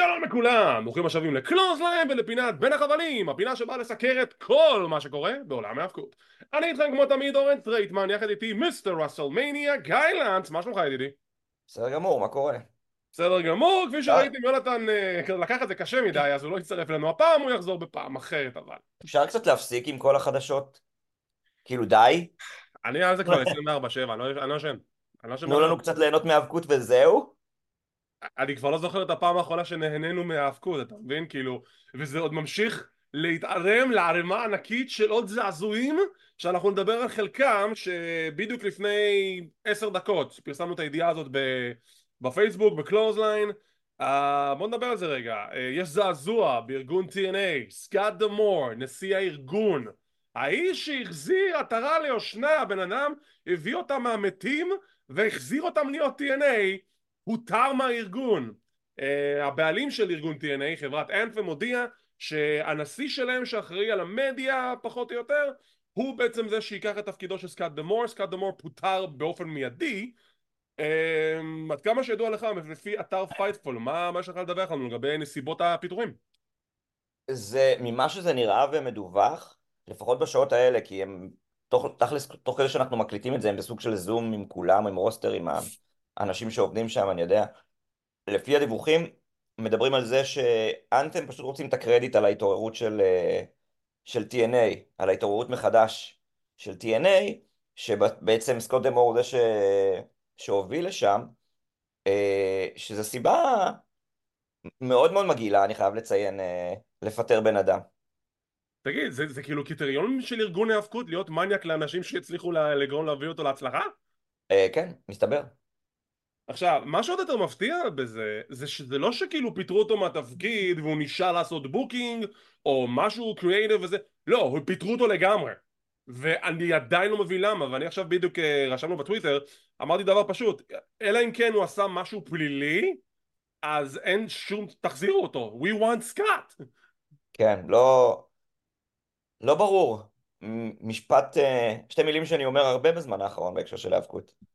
שלום לכולם, ברוכים השבים לקלוזליין ולפינת בין החבלים, הפינה שבאה לסקר את כל מה שקורה בעולם ההאבקות. אני איתכם כמו תמיד אורן טרייטמן, יחד איתי Mister WrestleMania, גיא לנץ, מה שלומך ידידי? בסדר גמור, מה קורה? בסדר גמור, כפי שראיתם יונתן אה, לקח את זה קשה מדי אז הוא לא יצטרף אלינו הפעם, הוא יחזור בפעם אחרת אבל. אפשר קצת להפסיק עם כל החדשות? כאילו די? אני על זה כבר 24-7, אני לא- לא ישן. לא ישן תנו. לנו קצת ליהנות מהאבקות וזהו? אני כבר לא זוכר את הפעם האחרונה שנהנינו מהאבקות, אתה מבין? כאילו, וזה עוד ממשיך להתערם לערימה ענקית של עוד זעזועים שאנחנו נדבר על חלקם שבדיוק לפני עשר דקות פרסמנו את הידיעה הזאת בפייסבוק, בקלוזליין אה, בוא נדבר על זה רגע. אה, יש זעזוע בארגון TNA סקוט דמור, נשיא הארגון. האיש שהחזיר עטרה ליושנה הבן אדם הביא אותם מהמתים והחזיר אותם להיות TNA פוטר מהארגון. אה, הבעלים של ארגון TNA, חברת אנת'ם, הודיע שהנשיא שלהם שאחראי על המדיה פחות או יותר, הוא בעצם זה שיקח את תפקידו של סקוט דמור, סקוט דמור פוטר באופן מיידי. אה, עד כמה שידוע לך, לפי אתר פייטפול, מה, מה יש לך לדווח לנו לגבי נסיבות הפיטורים? זה, ממה שזה נראה ומדווח, לפחות בשעות האלה, כי הם, תוך, תכלס, תוך כדי שאנחנו מקליטים את זה, הם בסוג של זום עם כולם, עם רוסטר, עם האנשים שעובדים שם, אני יודע. לפי הדיווחים, מדברים על זה שאנתם פשוט רוצים את הקרדיט על ההתעוררות של, אה, של TNA, על ההתעוררות מחדש של TNA, שבעצם סקוט דמור הוא זה ש... שהוביל לשם, אה, שזו סיבה מאוד מאוד מגעילה, אני חייב לציין, אה, לפטר בן אדם. תגיד, זה, זה כאילו קריטריון של ארגון היאבקות להיות מניאק לאנשים שהצליחו לגרום להביא אותו להצלחה? כן, מסתבר. עכשיו, מה שעוד יותר מפתיע בזה, זה שזה לא שכאילו פיטרו אותו מהתפקיד והוא נשאר לעשות booking או משהו קריאייטיב וזה, לא, פיטרו אותו לגמרי. ואני עדיין לא מבין למה, ואני עכשיו בדיוק אה, רשמנו בטוויטר, אמרתי דבר פשוט, אלא אם כן הוא עשה משהו פלילי, אז אין שום, תחזירו אותו, we want Scott. כן, לא... לא ברור. משפט, אה, שתי מילים שאני אומר הרבה בזמן האחרון בהקשר של האבקות.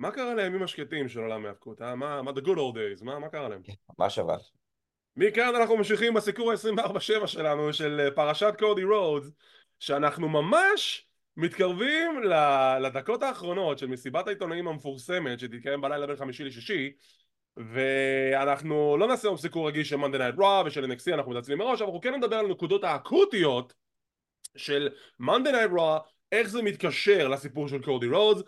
מה קרה לימים השקטים של עולם ההאבקות, אה? מה, מה the good old days, מה, מה קרה להם? ממש אבל. מכאן אנחנו ממשיכים בסיקור ה-24/7 שלנו של אה, פרשת קודי רודס שאנחנו ממש מתקרבים לדקות האחרונות של מסיבת העיתונאים המפורסמת שתתקיים בלילה בין חמישי לשישי ואנחנו לא נעשה היום סיקור רגיל של Monday Night Raw ושל NXT אנחנו מתעצלים מראש אבל אנחנו כן נדבר על הנקודות האקוטיות של Monday Night Raw איך זה מתקשר לסיפור של קודי רודס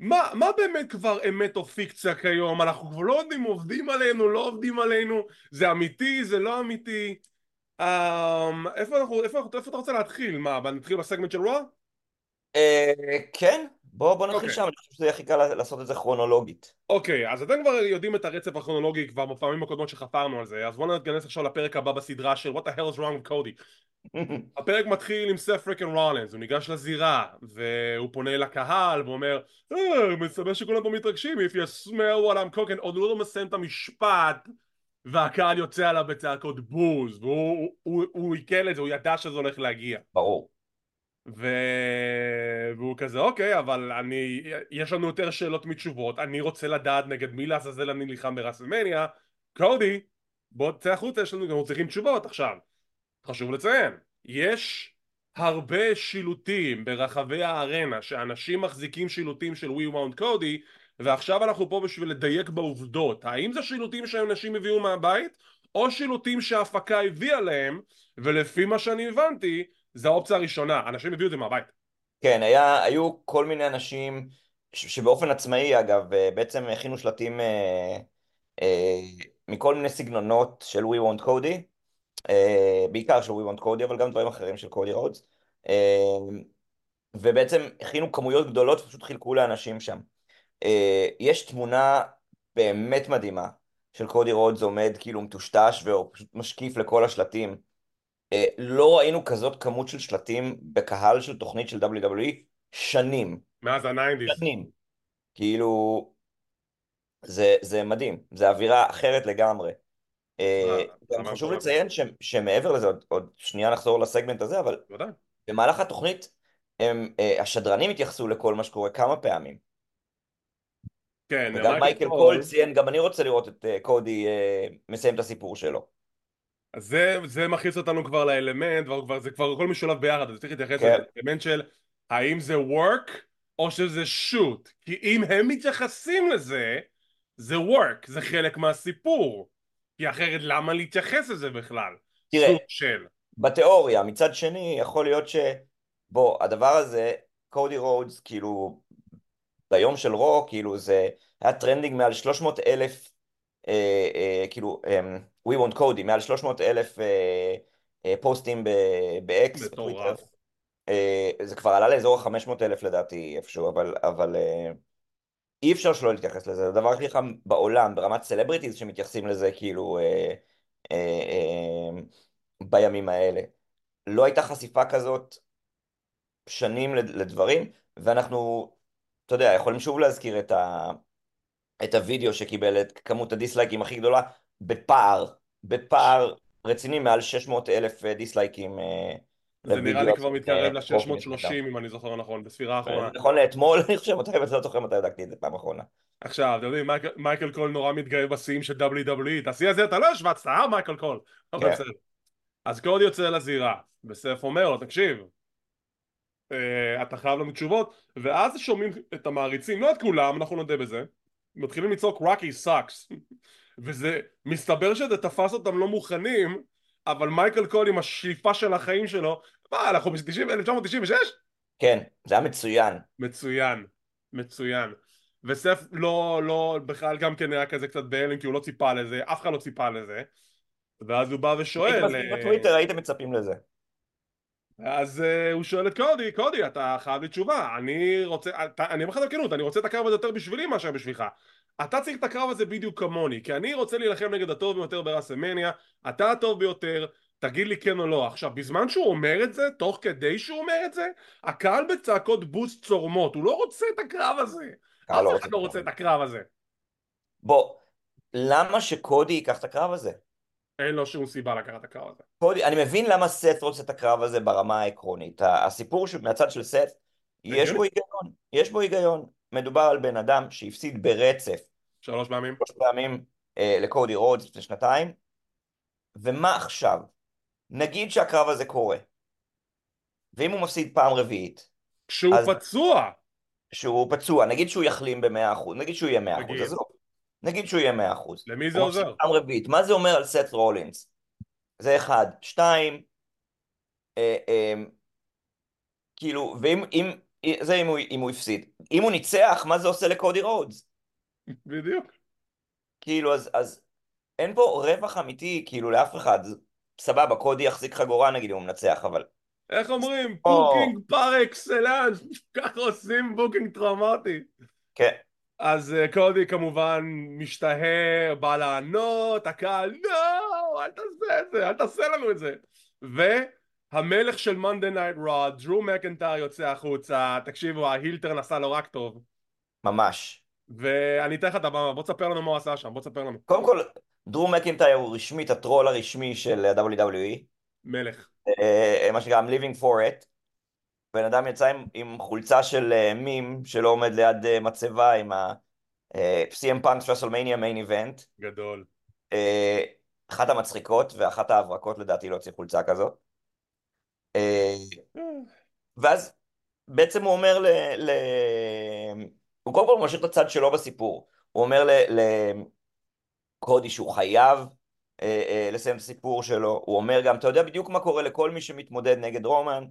מה, מה באמת כבר אמת או פיקציה כיום? אנחנו כבר לא יודעים עובדים עלינו, לא עובדים עלינו, זה אמיתי, זה לא אמיתי. Um, איפה, אנחנו, איפה, איפה אתה רוצה להתחיל? מה, נתחיל בסגמנט של רוע? אה, כן, בוא, בוא נתחיל אוקיי. שם, אני חושב שזה יהיה הכי קל לעשות את זה כרונולוגית. אוקיי, אז אתם כבר יודעים את הרצף הכרונולוגי כבר בפעמים הקודמות שחפרנו על זה, אז בואו ניכנס עכשיו לפרק הבא בסדרה של What the hell is wrong with Cody. הפרק מתחיל עם סף פריקן רולנס, הוא ניגש לזירה והוא פונה לקהל ואומר אה, מסתבר שכולם פה מתרגשים if you smell what I'm cooking עוד לא מסיים את המשפט והקהל יוצא עליו בצעקות בוז והוא הוא, הוא עיכל את זה, הוא ידע שזה הולך להגיע ברור. ו... והוא כזה אוקיי אבל אני יש לנו יותר שאלות מתשובות. אני רוצה לדעת נגד מי לעזאזל אני נלחם ברסלמניה. קודי בוא תצא החוצה יש לנו גם צריכים תשובות עכשיו. חשוב לציין יש הרבה שילוטים ברחבי הארנה שאנשים מחזיקים שילוטים של We Want Cody ועכשיו אנחנו פה בשביל לדייק בעובדות. האם זה שילוטים שאנשים הביאו מהבית או שילוטים שההפקה הביאה להם ולפי מה שאני הבנתי זה האופציה הראשונה, אנשים הביאו את זה מהבית. כן, היה, היו כל מיני אנשים ש- שבאופן עצמאי אגב אה, בעצם הכינו שלטים אה, אה, מכל מיני סגנונות של We Want Cody, אה, בעיקר של We Want Cody אבל גם דברים אחרים של קודי רודס, אה, ובעצם הכינו כמויות גדולות ופשוט חילקו לאנשים שם. אה, יש תמונה באמת מדהימה של קודי רודס עומד כאילו מטושטש והוא פשוט משקיף לכל השלטים. אה, לא ראינו כזאת כמות של שלטים בקהל של תוכנית של WWE שנים. מאז ה nineties. שנים. כאילו, זה, זה מדהים, זה אווירה אחרת לגמרי. אה, זה גם חשוב קורה. לציין ש, שמעבר לזה, עוד, עוד שנייה נחזור לסגמנט הזה, אבל בוודאי. במהלך התוכנית הם, אה, השדרנים התייחסו לכל מה שקורה כמה פעמים. כן, וגם מייקל קול ציין, גם אני רוצה לראות את אה, קודי אה, מסיים את הסיפור שלו. אז זה, זה מכניס אותנו כבר לאלמנט, כבר, זה כבר הכל משולב ביחד, אז צריך להתייחס כן. לזה, אלמנט של האם זה work או שזה shoot, כי אם הם מתייחסים לזה, זה work, זה חלק מהסיפור, כי אחרת למה להתייחס לזה בכלל? תראה, סוג של. בתיאוריה, מצד שני, יכול להיות ש... בוא, הדבר הזה, קודי רודס, כאילו, ביום של רו, כאילו, זה היה trending מעל 300 אלף, אה, אה, כאילו, אה, We want קודי, מעל 300 אלף אה, אה, פוסטים בטוויטר. מטורף. אה, זה כבר עלה לאזור ה-500 אלף לדעתי איפשהו, אבל, אבל אי אפשר שלא להתייחס לזה, זה הדבר הכי חם בעולם, ברמת celebrities שמתייחסים לזה כאילו אה, אה, אה, בימים האלה. לא הייתה חשיפה כזאת שנים לד- לדברים, ואנחנו, אתה יודע, יכולים שוב להזכיר את, ה, את הוידאו שקיבל את כמות הדיסלייקים הכי גדולה בפער, בפער רציני מעל 600 אלף אה, דיסלייקים אה, זה נראה לי כבר של, מתקרב אה, פרופיל ל-630 אם אני זוכר נכון, בספירה נתניהו. האחרונה. נכון לאתמול, אני חושב, מתי, לא זוכר מתי בדקתי את זה פעם אחרונה. עכשיו, אתם יודעים, מייקל קול נורא מתגאה בשיאים של WWE, את השיא הזה אתה לא השווצת, אה מייקל קול? כן. אז קודי יוצא לזירה, וסת' אומר לו, תקשיב, אה, אתה חייב לנו תשובות, ואז שומעים את המעריצים, לא את כולם, אנחנו נודה בזה, מתחילים לצעוק Rocky sucks, וזה, מסתבר שזה תפס אותם לא מוכנים, אבל מייקל קול עם השאיפה של החיים שלו, מה, אנחנו ב-1996? כן, זה היה מצוין. מצוין, מצוין. וסף לא, לא, בכלל גם כן היה כזה קצת בהלם כי הוא לא ציפה לזה, אף אחד לא ציפה לזה. ואז הוא בא ושואל, מסכים אה, בטוויטר, הייתם מצפים לזה. אז uh, הוא שואל את קודי, קודי אתה חייב לי תשובה, אני רוצה, אתה, אני אומר לך את הכנות, אני רוצה את הקרב הזה יותר בשבילי מאשר בשבילך. אתה צריך את הקרב הזה בדיוק כמוני, כי אני רוצה להילחם נגד הטוב ביותר בראסמניה, אתה הטוב ביותר, תגיד לי כן או לא. עכשיו, בזמן שהוא אומר את זה, תוך כדי שהוא אומר את זה, הקהל בצעקות בוסט צורמות, הוא לא רוצה את הקרב הזה. לא אף אחד לא רוצה את. הקרב הזה. בוא, למה שקודי ייקח את הקרב הזה? אין לו שום סיבה לקחת את הקרב הזה. קודי, אני מבין למה סת רוצה את הקרב הזה ברמה העקרונית. הסיפור ש- מהצד של סת, יש. בו היגיון. יש בו היגיון. מדובר על בן אדם שהפסיד ברצף שלוש פעמים. שלוש פעמים אה, לקודי רודס לפני שנתיים, ומה עכשיו? נגיד שהקרב הזה קורה, ואם הוא מפסיד פעם רביעית, כשהוא אז- פצוע! שהוא פצוע, נגיד שהוא יחלים במאה אחוז, נגיד שהוא יהיה מאה אחוז, נגיד. עזוב, נגיד שהוא יהיה מאה אחוז. למי זה עוזר? פעם רביעית, מה זה אומר על סת' רולינס? זה אחד. שתיים, אה, אה, כאילו, ואם, אם, זה אם הוא, אם הוא הפסיד. אם הוא ניצח, מה זה עושה לקודי רודס? בדיוק. כאילו, אז, אז אין פה רווח אמיתי, כאילו, לאף אחד. סבבה, קודי יחזיק חגורה נגיד אם הוא מנצח, אבל... איך אומרים? או. booking par excellence! ככה עושים booking טראומטי. כן. אז אה, קודי כמובן משתהה, בא לענות, הקהל לא, אל תעשה את זה, אל תעשה לנו את זה. והמלך של Monday Night Raw, דרו מקינטייר יוצא החוצה, תקשיבו, ה heel turn עשה לו רק טוב. ממש. ואני אתן לך את הבמה, בוא תספר לנו מה הוא עשה שם, בוא תספר לנו. קודם כל, דרו מקינטייר הוא רשמית הטרול הרשמי של ה-WWE. מלך. אה, מה שנקרא I'm living for it. בן אדם יצא עם, עם חולצה של אה, מים שלא עומד ליד אה, מצבה עם ה... CM Punk's WrestleMania main event. גדול. אה, אחת המצחיקות ואחת ההברקות לדעתי להוציא חולצה כזאת. אה, ואז בעצם הוא אומר ל... ל... הוא קודם כל משאיר את הצד שלו בסיפור. הוא אומר ל... לקודי שהוא חייב לסיים את הסיפור שלו. הוא אומר גם, אתה יודע בדיוק מה קורה לכל מי שמתמודד נגד רומן,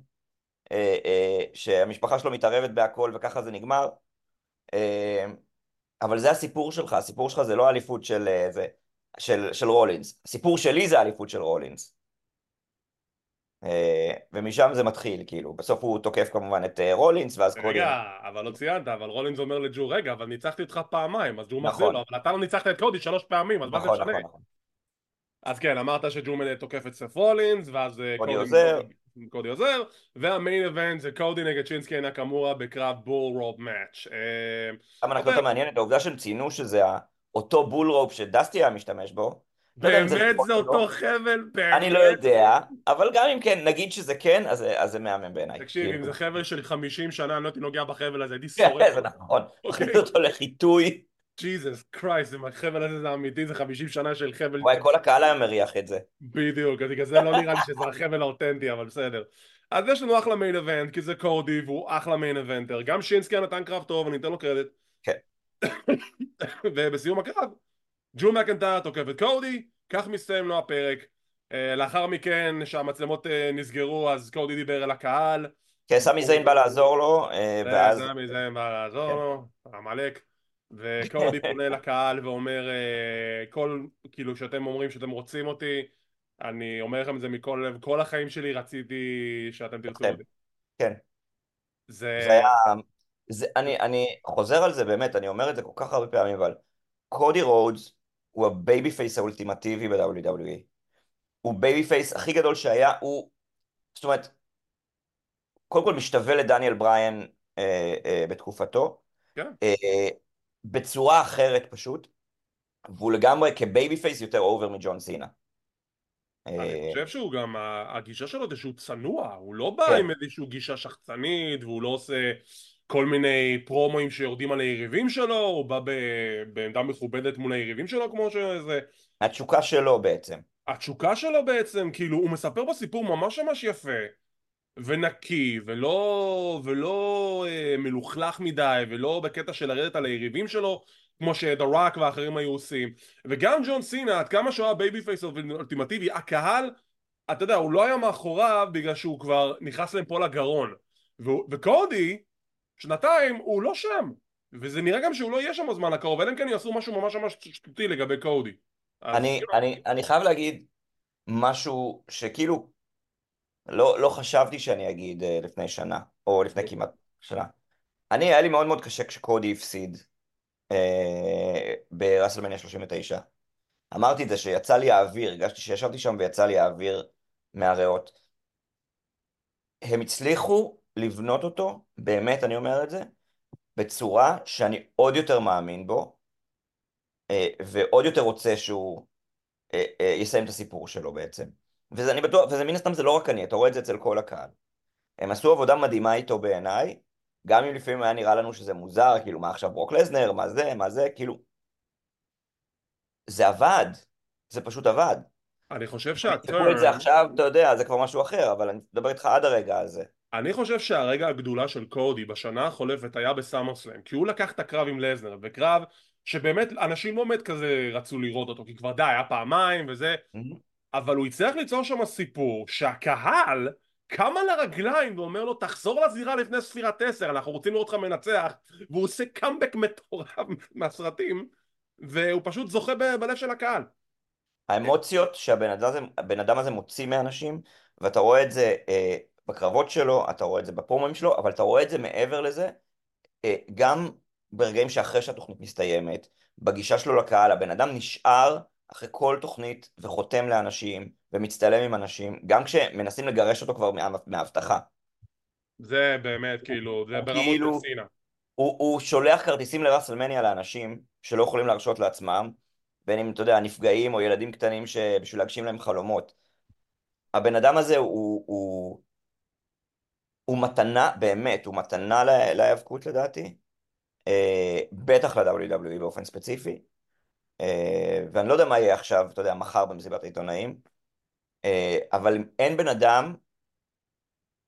שהמשפחה שלו מתערבת בהכל וככה זה נגמר. אה, אבל זה הסיפור שלך, הסיפור שלך זה לא האליפות של, אה, זה, של, של רולינס. הסיפור שלי זה האליפות של רולינס. אה, ומשם זה מתחיל, כאילו. בסוף הוא תוקף כמובן את אה, רולינס, ואז קודי... רגע, אבל לא ציינת, אבל רולינס אומר לדרו, רגע, אבל ניצחתי אותך פעמיים, אז דרו מחזיר נכון. לו, אבל אתה לא ניצחת את קודי שלוש פעמים, אז מה זה נכון, משנה? נכון, נכון. אז כן, אמרת שדרו תוקף את סת' רולינס, ואז אה, קודי עוזר. קודי עוזר, וה main event זה קודי נגד שינסקה נקמורה בקרב bull rope match. אה, גם הנקודה המעניינת, העובדה שהם ציינו שזה אותו bull rope שדסטי היה משתמש בו. לא באמת נכון זה או אותו לא. חבל, באמת. אני לא יודע, אבל גם אם כן, נגיד שזה כן, אז זה- מהמם בעיניי. תקשיב, כאילו. אם זה חבל של 50 שנה, אני לא הייתי נוגע בחבל הזה, הייתי כן, שורף. זה נכון. אוקיי. מכניס אותו לחיטוי. Jesus Christ, החבל הזה זה אמיתי, זה 50 שנה של חבל... וואי, כל הקהל היה מריח את זה. בדיוק, אז בגלל זה לא נראה לי שזה החבל האותנטי, אבל בסדר. אז יש לנו אחלה main event, כי זה קודי והוא אחלה main eventer. גם שינסקה נתן קרב טוב, אני אתן לו קרדיט. כן. ובסיום הקרב, ג'ו מקנטייר תוקף את קודי, כך מסתיים לו הפרק. אה, לאחר מכן, שהמצלמות אה, נסגרו, אז קודי דיבר אל הקהל. כן, סמי זיין בא לעזור לו, אה, ואז... סמי זיין בא לעזור כן. לו, עמלק. וקודי פונה לקהל ואומר, אה, כל, כאילו, כשאתם אומרים שאתם רוצים אותי, אני אומר לכם את זה מכל לב, כל החיים שלי רציתי שאתם תרצו. אותי. כן, זה... זה היה... זה, אני, אני חוזר על זה באמת, אני אומר את זה כל כך הרבה פעמים, אבל קודי רודס הוא ה babyface האולטימטיבי ב-WWE. הוא babyface הכי גדול שהיה, הוא... זאת אומרת, קודם כל משתווה לדניאל בריין אה, אה, בתקופתו, כן. אה, בצורה אחרת פשוט, והוא לגמרי כ babyface יותר over מג'ון סינה. אני אה, חושב שהוא גם, הגישה שלו זה שהוא צנוע, הוא לא בא כן. עם איזושהי גישה שחצנית והוא לא עושה כל מיני פרומואים שיורדים על היריבים שלו, הוא בא ב- בעמדה מכובדת מול היריבים שלו כמו שזה, התשוקה שלו בעצם. התשוקה שלו בעצם, כאילו הוא מספר בסיפור ממש ממש יפה ונקי ולא, ולא אה, מלוכלך מדי ולא בקטע של לרדת על היריבים שלו כמו שדה רוק ואחרים היו עושים. וגם ג'ון סינה עד כמה שהוא היה babyface אולטימטיבי הקהל אתה יודע הוא לא היה מאחוריו בגלל שהוא כבר נכנס להם פה לגרון והוא- וקודי שנתיים הוא לא שם. וזה נראה גם שהוא לא יהיה שם בזמן הקרוב אלא אם כן יעשו משהו ממש ממש שטותי לגבי קודי. אני, כאילו, אני, אני חייב להגיד משהו שכאילו לא, לא חשבתי שאני אגיד אה, לפני שנה, או לפני כמעט שנה. אני, היה לי מאוד מאוד קשה כשקודי הפסיד אה, בראסלמניה 39. אמרתי את זה שיצא לי האוויר, הרגשתי שישבתי שם ויצא לי האוויר מהריאות. הם הצליחו לבנות אותו, באמת אני אומר את זה, בצורה שאני עוד יותר מאמין בו, אה, ועוד יותר רוצה שהוא אה, אה, יסיים את הסיפור שלו בעצם. וזה אני בטוח, וזה מן הסתם זה לא רק אני, אתה רואה את זה אצל כל הקהל. הם עשו עבודה מדהימה איתו בעיניי, גם אם לפעמים היה נראה לנו שזה מוזר, כאילו מה עכשיו ברוק לזנר, מה זה, מה זה, כאילו... זה עבד, זה פשוט עבד. אני חושב תקחו את זה שהטרן עכשיו, אתה יודע, זה כבר משהו אחר, אבל אני מדבר איתך עד הרגע הזה. אני חושב שהרגע הגדולה של קודי בשנה החולפת היה בסאמרסלאם כי הוא לקח את הקרב עם לזנר וקרב שבאמת אנשים לא באמת כזה רצו לראות אותו כי כבר די היה פעמיים וזה אבל הוא הצליח ליצור שם סיפור שהקהל קם על הרגליים ואומר לו תחזור לזירה לפני ספירת עשר אנחנו רוצים לראות אותך מנצח. והוא עושה קאמבק מטורף מהסרטים והוא פשוט זוכה בלב של הקהל. האמוציות שהבן אדם אדם הזה מוציא מאנשים, ואתה רואה את זה אה, בקרבות שלו, אתה רואה את זה בפרומים שלו, אבל אתה רואה את זה מעבר לזה, אה, גם ברגעים שאחרי שהתוכנית מסתיימת, בגישה שלו לקהל, הבן אדם נשאר אחרי כל תוכנית וחותם לאנשים ומצטלם עם אנשים, גם כשמנסים לגרש אותו כבר מה- מההבטחה. זה באמת כאילו זה ברמות כאילו- של סינה הוא, הוא שולח כרטיסים לראסלמניה לאנשים שלא יכולים להרשות לעצמם, בין אם, אתה יודע, נפגעים או ילדים קטנים שבשביל להגשים להם חלומות. הבן אדם הזה הוא, הוא, הוא מתנה, באמת, הוא מתנה לה- להיאבקות לדעתי, אה, בטח ל-WWE באופן ספציפי, ואני לא יודע מה יהיה עכשיו, אתה יודע, מחר במסיבת העיתונאים, אה, אבל אין בן אדם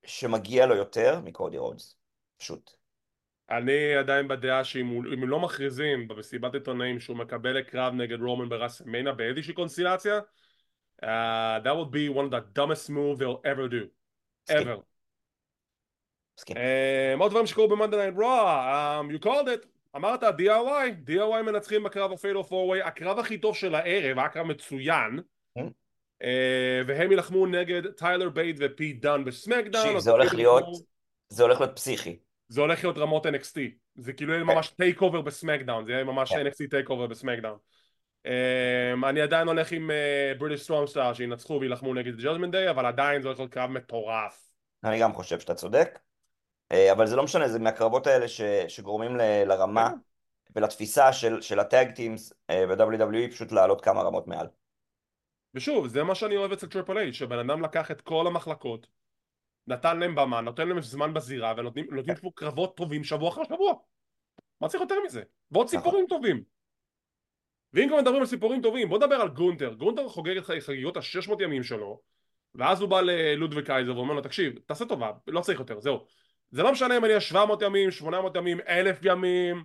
שמגיע לו יותר מקודי רודס, פשוט. אני עדיין בדעה שאם הם לא מכריזים במסיבת עיתונאים שהוא מקבל קרב נגד רומן ברסלמניה באיזושהי קונסטלציה uh, that would be one of the dumbest moves they'll ever do. ever. עוד דברים שקרו ב Monday Night Raw um, you called it אמרת DIY DIY מנצחים בקרב ה fatal four way הקרב הכי טוב של הערב היה קרב מצוין Mm. uh, והם יילחמו נגד טיילר בייט ופיט דאן בסמקדאון זה הולך כאילו, להיות, זה הולך להיות פסיכי. זה הולך להיות רמות NXT זה כאילו יהיה כן. ממש TakeOver בסמקדאון זה יהיה ממש כן. NXT TakeOver בסמקדאון אני עדיין הולך עם British Strong Style שינצחו ויילחמו נגד Judgment Day אבל עדיין זה הולך להיות קרב מטורף אני גם חושב שאתה צודק, אה, אבל זה לא משנה, זה מהקרבות האלה ש, שגורמים ל, לרמה כן. ולתפיסה של, של ה tag teams ב-WWE פשוט לעלות כמה רמות מעל. ושוב זה מה שאני אוהב אצל טריפל אייץ' שבן אדם לקח את כל המחלקות נתן להם במה נותן להם זמן בזירה ונותנים נותנים פה קרבות טובים שבוע אחר שבוע מה צריך יותר מזה ועוד נכון. סיפורים טובים ואם כבר מדברים על סיפורים טובים, בוא נדבר על גונטר. גונטר חוגג את חגיגות ה-600 ימים שלו, ואז הוא בא ללודוויג קייזר ואומר לו, תקשיב, תעשה טובה, לא צריך יותר, זהו. זה לא משנה אם אני אהיה 700 ימים, 800 ימים, 1,000 ימים,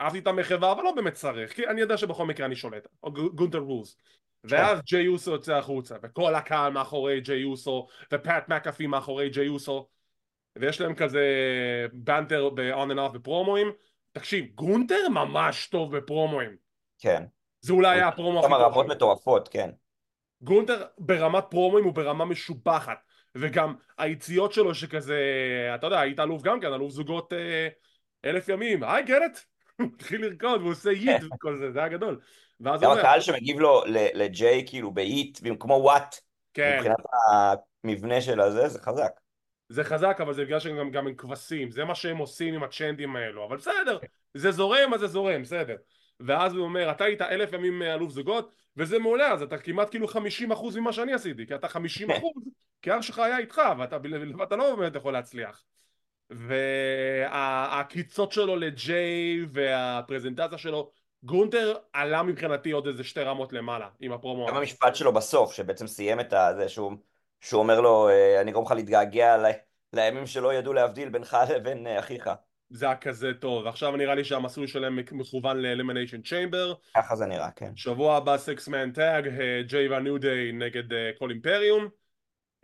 אהבתי את המחווה, אבל לא באמת צריך, כי אני יודע שבכל מקרה אני שולט, או גונטר rules. ואז ג'יי יוסו יוצא החוצה, וכל הקהל מאחורי ג'יי יוסו, ופאט מקאפי מאחורי ג'יי יוסו, ויש להם כזה banter ב-on and off בפרומואים. תקשיב, גונטר ממש טוב בפרומואים. כן. זה אולי היה הפרומו הכי כמה טוב רמות שלו. מטורפות, כן. גונטר ברמת פרומואים הוא ברמה משובחת וגם היציאות שלו שכזה אתה יודע היית אלוף גם כן אלוף זוגות אה, אלף ימים. היי גרט הוא התחיל לרקוד והוא עושה ייט וכל זה זה היה גדול. ואז גם אומר הקהל שמגיב לו לג'יי כאילו באיט, כמו וואט, כן. מבחינת המבנה של הזה, זה חזק. זה חזק אבל זה בגלל שהם גם, גם הם כבשים. זה מה שהם עושים עם הצ'נדים האלו. אבל בסדר זה זורם אז זה זורם בסדר ואז הוא אומר אתה היית אלף ימים אלוף זוגות וזה מעולה אז אתה כמעט כאילו חמישים אחוז ממה שאני עשיתי כי אתה חמישים אחוז כי אח שלך היה איתך ואתה, ואתה לא באמת יכול להצליח. והקריצות שלו לג'יי והפרזנטציה שלו גונטר עלה מבחינתי עוד איזה שתי רמות למעלה עם הפרומו גם המשפט שלו בסוף, שבעצם סיים את זה שהוא, שהוא אומר לו, אה, אני אגרום לך להתגעגע לימים שלא ידעו להבדיל בינך לבין אה, אחיך. זה היה כזה טוב עכשיו נראה לי שהמסלול שלהם מכוון ל Elimination Chamber ככה זה נראה, כן. שבוע הבא סקס מן טאג, ג'יי והניו דיי נגד כל אימפריום.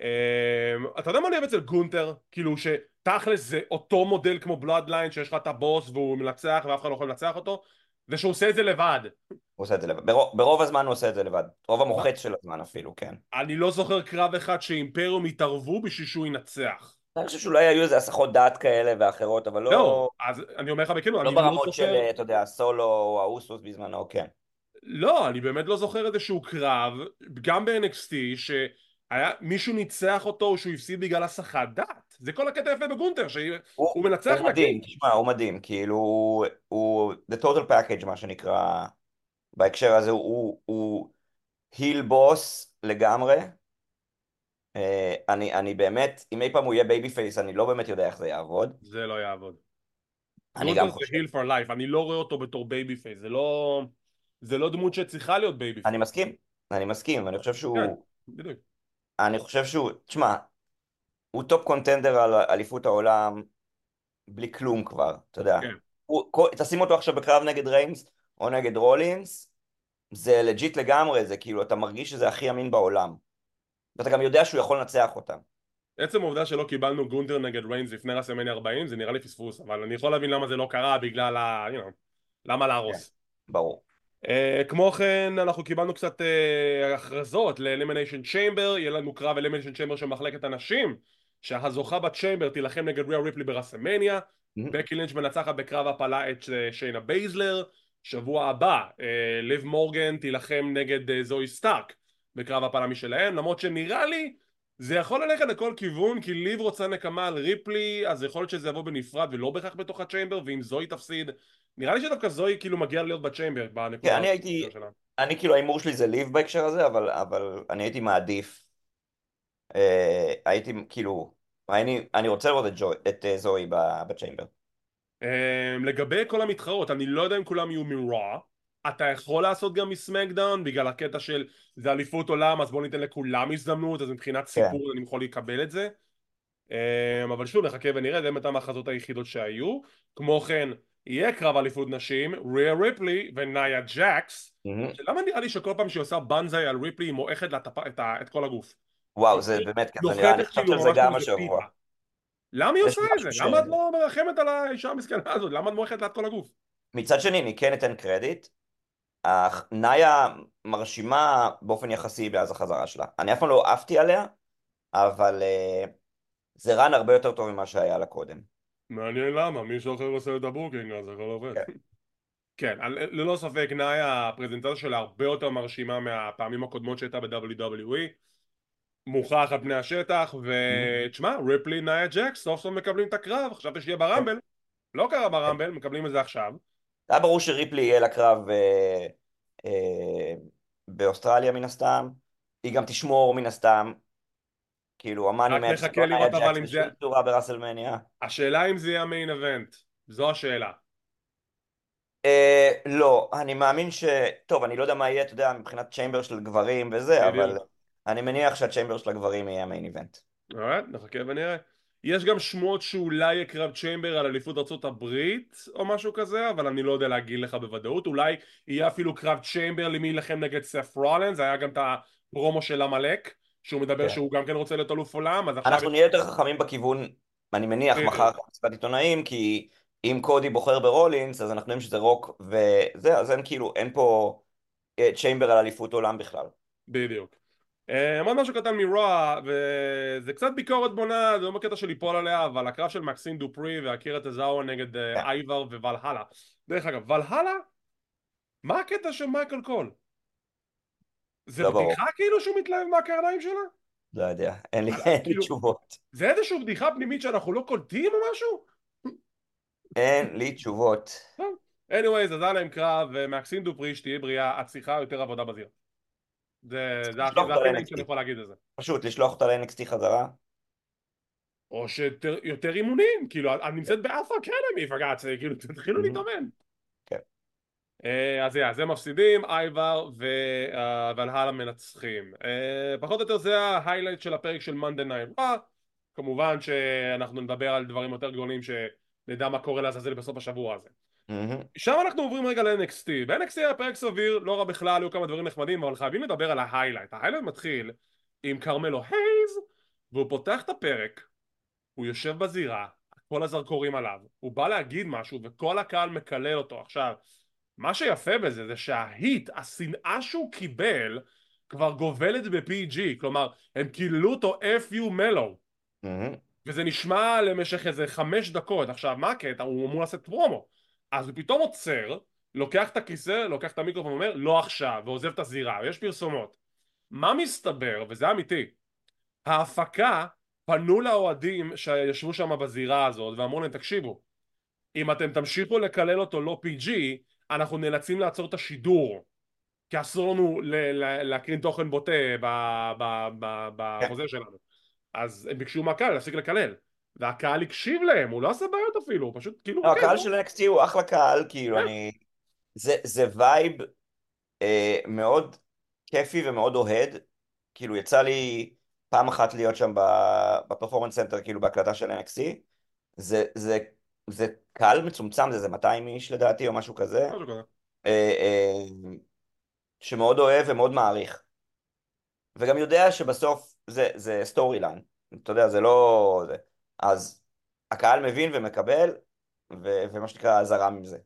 אה, אתה יודע מה אני אוהב אצל גונטר? כאילו שתכלס זה אותו מודל כמו בלאדליין שיש לך את הבוס והוא מנצח ואף אחד לא יכול לנצח אותו ושהוא עושה את זה לבד. הוא עושה את זה לבד. ברוב, ברוב הזמן הוא עושה את זה לבד. רוב המוחץ של הזמן אפילו, כן. אני לא זוכר קרב אחד שאימפריום התערבו בשביל שהוא ינצח. אני חושב שאולי היו איזה הסחות דעת כאלה ואחרות, אבל לא, לא, אז אני אומר לך בכנות, לא אני לא ברמות של, זוכר... אתה יודע, סולו או האוסוס בזמנו, כן. לא, אני באמת לא זוכר איזשהו קרב, גם ב-NXT, שהיה מישהו ניצח אותו או שהוא הפסיד בגלל הסחת דעת. זה כל הקטע יפה בגונטר, שהוא הוא, מנצח הוא מדהים. תשמע, הוא מדהים, כאילו, הוא, the total package מה שנקרא, בהקשר הזה, הוא heel boss לגמרי. אה, אני, אני באמת, אם אי פעם הוא יהיה babyface, אני לא באמת יודע איך זה יעבוד. זה לא יעבוד. אני גם חושב. אני לא רואה אותו בתור babyface, זה לא... זה לא דמות שצריכה להיות babyface. אני מסכים, אני מסכים, אני חושב שהוא, כן. בדיוק. אני חושב שהוא, תשמע, הוא top contender על אליפות העולם בלי כלום כבר, אתה יודע. כן. הוא, כל, תשים אותו עכשיו בקרב נגד ריינס או נגד רולינס, זה legit לגמרי, זה כאילו, אתה מרגיש שזה הכי אמין בעולם. ואתה גם יודע שהוא יכול לנצח אותם. עצם העובדה שלא קיבלנו גונטר נגד ריינס לפני רסלמניה 40 זה נראה לי פספוס, אבל אני יכול להבין למה זה לא קרה בגלל ה... you know, למה להרוס. ברור. Uh, כמו כן אנחנו קיבלנו קצת uh, הכרזות ל-Elimination Chamber, יהיה לנו קרב Elimination Chamber של מחלקת הנשים שהזוכה ב Chamber תילחם נגד ריאה ריפלי ברסלמניה Mhm. בקי לינץ' מנצחת בקרב הפלה את אה, שיינה בייזלר שבוע הבא ליב מורגן תילחם נגד זואי סטארק בקרב הפלה משלהם למרות שנראה לי זה יכול ללכת לכל כיוון כי ליב רוצה נקמה על ריפלי אז יכול להיות שזה יבוא בנפרד ולא בהכרח בתוך ה Chamber ואם זואי תפסיד נראה לי שדווקא זוהי כאילו מגיע להיות בצ'יימבר בנקודה כן, אני הייתי- שלה. אני כאילו, ההימור שלי זה ליב בהקשר הזה, אבל, אבל אני הייתי מעדיף. אה, הייתי כאילו, אני, אני רוצה לראות את, ג'ו, את אה, זוהי בצ'יימבר. Um, לגבי כל המתחרות, אני לא יודע אם כולם יהיו מרוע אתה יכול לעשות גם מסמקדאון בגלל הקטע של זה אליפות עולם אז בוא ניתן לכולם הזדמנות אז מבחינת סיפור אני יכול לקבל את זה um, אבל שוב נחכה ונראה זה באמת המחזות היחידות שהיו כמו כן יהיה קרב אליפות נשים ריה ריפלי ונאיה ג'קס מהמם. למה נראה לי שכל פעם שהיא עושה בנזאי על ריפלי היא מועכת לה את ה- את כל הגוף וואו, זה באמת ככה נראה, אני נוחתת חשבתי כאילו על זה ממש גם השבוע. למה היא עושה את זה? למה את לא מרחמת על האישה המסכנה הזאת? למה את מועכת לה את כל הגוף? מצד שני, אני כן אתן קרדיט. נאיה מרשימה באופן יחסי מאז החזרה שלה. אני אף פעם לא עפתי עליה, אבל אה, זה רן הרבה יותר טוב ממה שהיה לה קודם. מעניין למה, מישהו אחר עושה את ה booking אז הכל עובד. כן. כן, ללא ספק נאיה הפרזנטציה שלה הרבה יותר מרשימה מהפעמים הקודמות שהייתה ב-WWE מוכח על פני השטח ותשמע ריפלי נאיה ג'קס סוף סוף מקבלים את הקרב חשבתי שיהיה ב Rumble לא קרה ב Rumble מקבלים את זה עכשיו היה ברור שריפלי יהיה לה קרב אה, אה, באוסטרליה מן הסתם. היא גם תשמור מן הסתם. כאילו, המאני רק מאץ' נחכה לראות אבל אם זה- צורה בראסלמניה. השאלה אם זה יהיה המיין אבנט זו השאלה אה, לא, אני מאמין ש... טוב, אני לא יודע מה יהיה, אתה יודע, מבחינת צ'יימבר של גברים וזה, אבל. אני מניח שהצ'יימבר של הגברים יהיה המיין איבנט. אוקיי, נחכה ונראה. יש גם שמועות שאולי יהיה קרב צ'יימבר על אליפות הברית או משהו כזה, אבל אני לא יודע להגיד לך בוודאות. אולי יהיה אפילו קרב chamber למי יילחם נגד סת' רולינס, היה גם את הפרומו של עמלק, שהוא מדבר כן. שהוא גם כן רוצה להיות אלוף עולם, אז עכשיו... אנחנו נהיה יותר חכמים בכיוון, אני מניח, מחר בדיוק. במסיבת עיתונאים, כי אם קודי בוחר ברולינס, אז אנחנו יודעים שזה רוק וזה, אז אין כאילו, אין פה אה, chamber על אליפות עולם בכלל. בדיוק. אה, עוד משהו קטן מרוע, וזה קצת ביקורת בונה, זה לא בקטע של ליפול עליה, אבל הקרב של מקסין דופרי ואקירה טוזאווה נגד אה, כן, אייבר וולהאלה. דרך אגב, וולהלה? מה הקטע של מייקל קול? זה לא בדיחה כאילו שהוא מתלהב מהקרניים שלה? לא יודע, אין לי, אה, אין לי כאילו, תשובות. זה איזושהי בדיחה פנימית שאנחנו לא קולטים או משהו? אין לי תשובות. anyways, אז היה להם קרב, ומקסין דופרי, שתהיה בריאה, את צריכה יותר עבודה בזיר. זה הכי שאני יכול להגיד את זה. פשוט לשלוח אותה ל-NXT חזרה. או שיותר יותר אימונים, כאילו, את נמצאת ב Alpha Academy, פגעת, כאילו, תתחילו מהמם. להתאמן. כן. אה, אז זה מפסידים, אייבר וולהאלה מנצחים. אה, פחות או יותר זה ה highlight של הפרק של Monday Night. כמובן שאנחנו נדבר על דברים יותר גדולים שנדע מה קורה לעזאזל בסוף השבוע הזה. מהמם. שם אנחנו עוברים רגע ל-NXT. ב-NXT היה פרק סביר, לא רע בכלל, היו כמה דברים נחמדים, אבל חייבים לדבר על ה highlight. ה highlight מתחיל עם כרמלו הייז, והוא פותח את הפרק, הוא יושב בזירה, כל הזרקורים עליו, הוא בא להגיד משהו וכל הקהל מקלל אותו. עכשיו, מה שיפה בזה זה שההיט, השנאה שהוא קיבל, כבר גובלת ב-PG, כלומר, הם קיללו אותו FU מלו, מהמם. וזה נשמע למשך איזה חמש דקות. עכשיו, מה הקטע? הוא אמור לעשות פרומו. אז הוא פתאום עוצר, לוקח את הכיסא, לוקח את המיקרופון ואומר, לא עכשיו, ועוזב את הזירה, ויש פרסומות. מה מסתבר, וזה אמיתי, ההפקה פנו לאוהדים שישבו שם בזירה הזאת ואמרו להם תקשיבו אם אתם תמשיכו לקלל אותו לא PG אנחנו נאלצים לעצור את השידור כי אסור לנו להקרין תוכן בוטה כן. בחוזה שלנו אז הם ביקשו מהקהל להפסיק לקלל והקהל הקשיב להם הוא לא עשה בעיות אפילו הוא פשוט כאילו לא, אוקיי הקהל. של NXT הוא אחלה קהל, כאילו כן. אני... זה, זה vibe אה, מאוד כיפי ומאוד אוהד. כאילו יצא לי פעם אחת להיות שם ב Performance Center, כאילו בהקלטה של NXT. זה, זה, זה קהל מצומצם, זה איזה 200 איש לדעתי או משהו כזה, משהו כזה. אה, אה, שמאוד אוהב ומאוד מעריך. וגם יודע שבסוף זה, זה storyline. אתה יודע, זה לא... זה. אז הקהל מבין ומקבל, ו, ומה שנקרא זרם עם זה.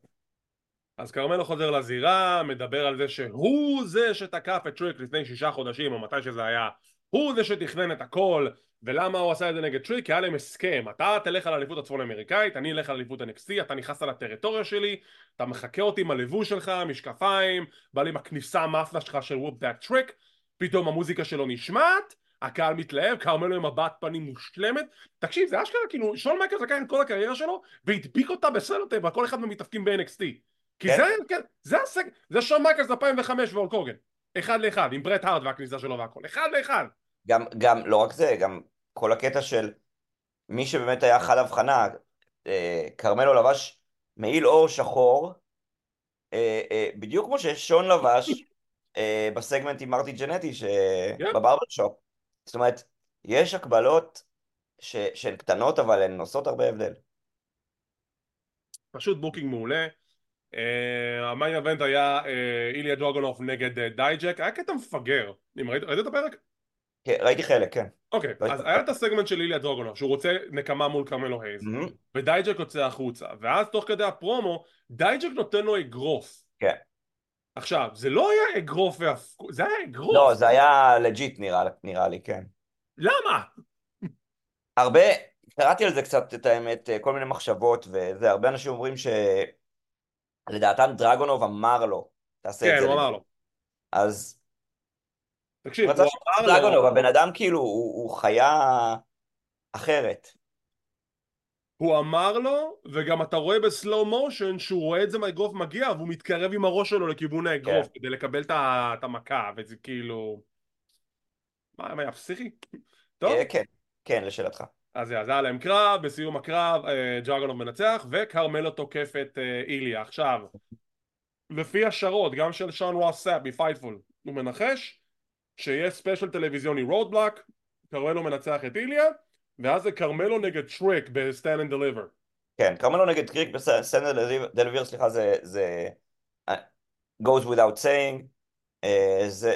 אז כרמלו חוזר לזירה, מדבר על זה שהוא זה שתקף את טריק לפני שישה חודשים או מתי שזה היה הוא זה שתכנן את הכל ולמה הוא עשה את זה נגד טריק? כי היה להם הסכם אתה תלך על אליפות הצפון אמריקאית, אני אלך על אליפות NXT, אתה נכנס לטריטוריה שלי אתה מחקה אותי עם הלבוש שלך, משקפיים בא לי עם הכניסה המאפנה שלך של whoop that trick פתאום המוזיקה שלו נשמעת הקהל מתלהב, כרמלו עם מבט פנים מושלמת. תקשיב זה אשכרה כאילו שון מייקלס לקח את כל הקריירה שלו והדביק אותה בסלוטייפ על כל אחד מהמתאבקים ב-NXT כי כן. זה, כן, זה הסג... זה שון מייקלס 2005 והאלק הוגאן אחד לאחד עם ברט הארט והכניסה שלו והכל. אחד לאחד. גם, גם, לא רק זה, גם כל הקטע של מי שבאמת היה חד הבחנה, אה, כרמלו לבש מעיל עור שחור, אה, אה, בדיוק כמו ששון לבש בסגמנט עם מרטי ג'נטי ש... זאת אומרת, יש הקבלות ש... שהן קטנות אבל הן עושות הרבה הבדל. פשוט booking מעולה אה, ה main event היה אה, איליה דרגונוב נגד אה, דייג'ק היה קטע מפגר אם ראית, ראית את הפרק? כן, ראיתי חלק, כן. אוקיי ראיתי אז היה. את הסגמנט של איליה דרגונוב שהוא רוצה נקמה מול כרמלו הייז מהמם. ודייג'ק יוצא החוצה ואז תוך כדי הפרומו דייג'ק נותן לו אגרוף כן. עכשיו זה לא היה אגרוף והפ... זה היה אגרוף לא, זה היה legit נראה, נראה לי, כן. למה? הרבה, קראתי על זה קצת את האמת, כל מיני מחשבות וזה, הרבה אנשים אומרים שלדעתם דרגונוב אמר לו, תעשה את כן זה. הוא legit. אמר לו אז תקשיב הוא אמר לו דרגונוב, הבן אדם כאילו, הוא, הוא חיה אחרת. הוא אמר לו, וגם אתה רואה ב slow motion שהוא רואה את זה מהאגרוף מגיע והוא מתקרב עם הראש שלו לכיוון האגרוף כן. כדי לקבל את המכה וזה כאילו... מה, היה פסיכי? טוב, אה, כן, כן, לשאלתך. אז זה היה להם קרב, בסיום הקרב אה, דרגונוב מנצח וכרמלו תוקף את אה, איליה עכשיו לפי השערות, גם של שון רוס סאפ מ Fightful, הוא מנחש שיהיה special טלוויזיוני Roadblock, כרמלו מנצח את איליה, ואז זה כרמלו נגד טריק ב Stand & Deliver. כן, כרמלו נגד טריק ב Stand Deliver, סליחה, זה, זה uh, goes without saying. Uh, זה,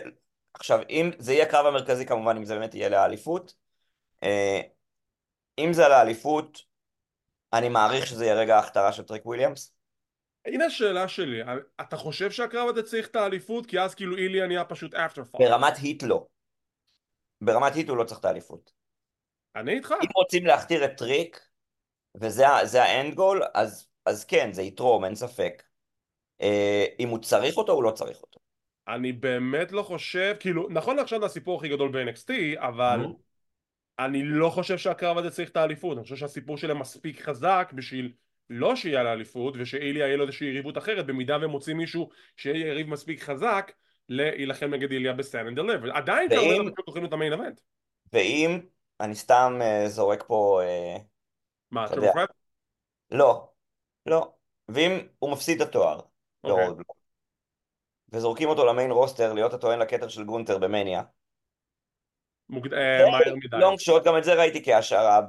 עכשיו, אם זה יהיה הקרב המרכזי כמובן, אם זה באמת יהיה לאליפות. Uh, אם זה על האליפות, אני מעריך שזה יהיה רגע ההכתרה של טריק וויליאמס. הנה השאלה שלי, אתה חושב שהקרב הזה צריך את האליפות? כי אז כאילו איליה נהיה פשוט afterthought. ברמת heat לא. ברמת heat הוא לא צריך את האליפות. אני איתך. אם רוצים להכתיר את טריק, וזה ה end goal, אז, אז כן, זה יתרום, אין ספק. אה, אם הוא צריך אותו, הוא לא צריך אותו. אני באמת לא חושב, כאילו, נכון לעכשיו זה הסיפור הכי גדול ב-NXT, אבל mm-hmm. אני לא חושב שהקרב הזה צריך את האליפות, אני חושב שהסיפור שלהם מספיק חזק בשביל לא שיהיה לאליפות ושאיליה יהיה לו איזושהי יריבות אחרת במידה והם מוצאים מישהו שיהיה יריב מספיק חזק להילחם נגד איליה ב Stand & עדיין ואם... כמובן אנחנו זוכרים את ה main event ואם אני סתם uh, זורק פה uh, מה, triple threat? לא, לא ואם הוא מפסיד את התואר okay. אוקיי. לא, וזורקים אותו ל main roster להיות הטוען לכתר של גונטר במניה מוקד... אה, מהר מדי. long shot, גם את זה ראיתי כהשערה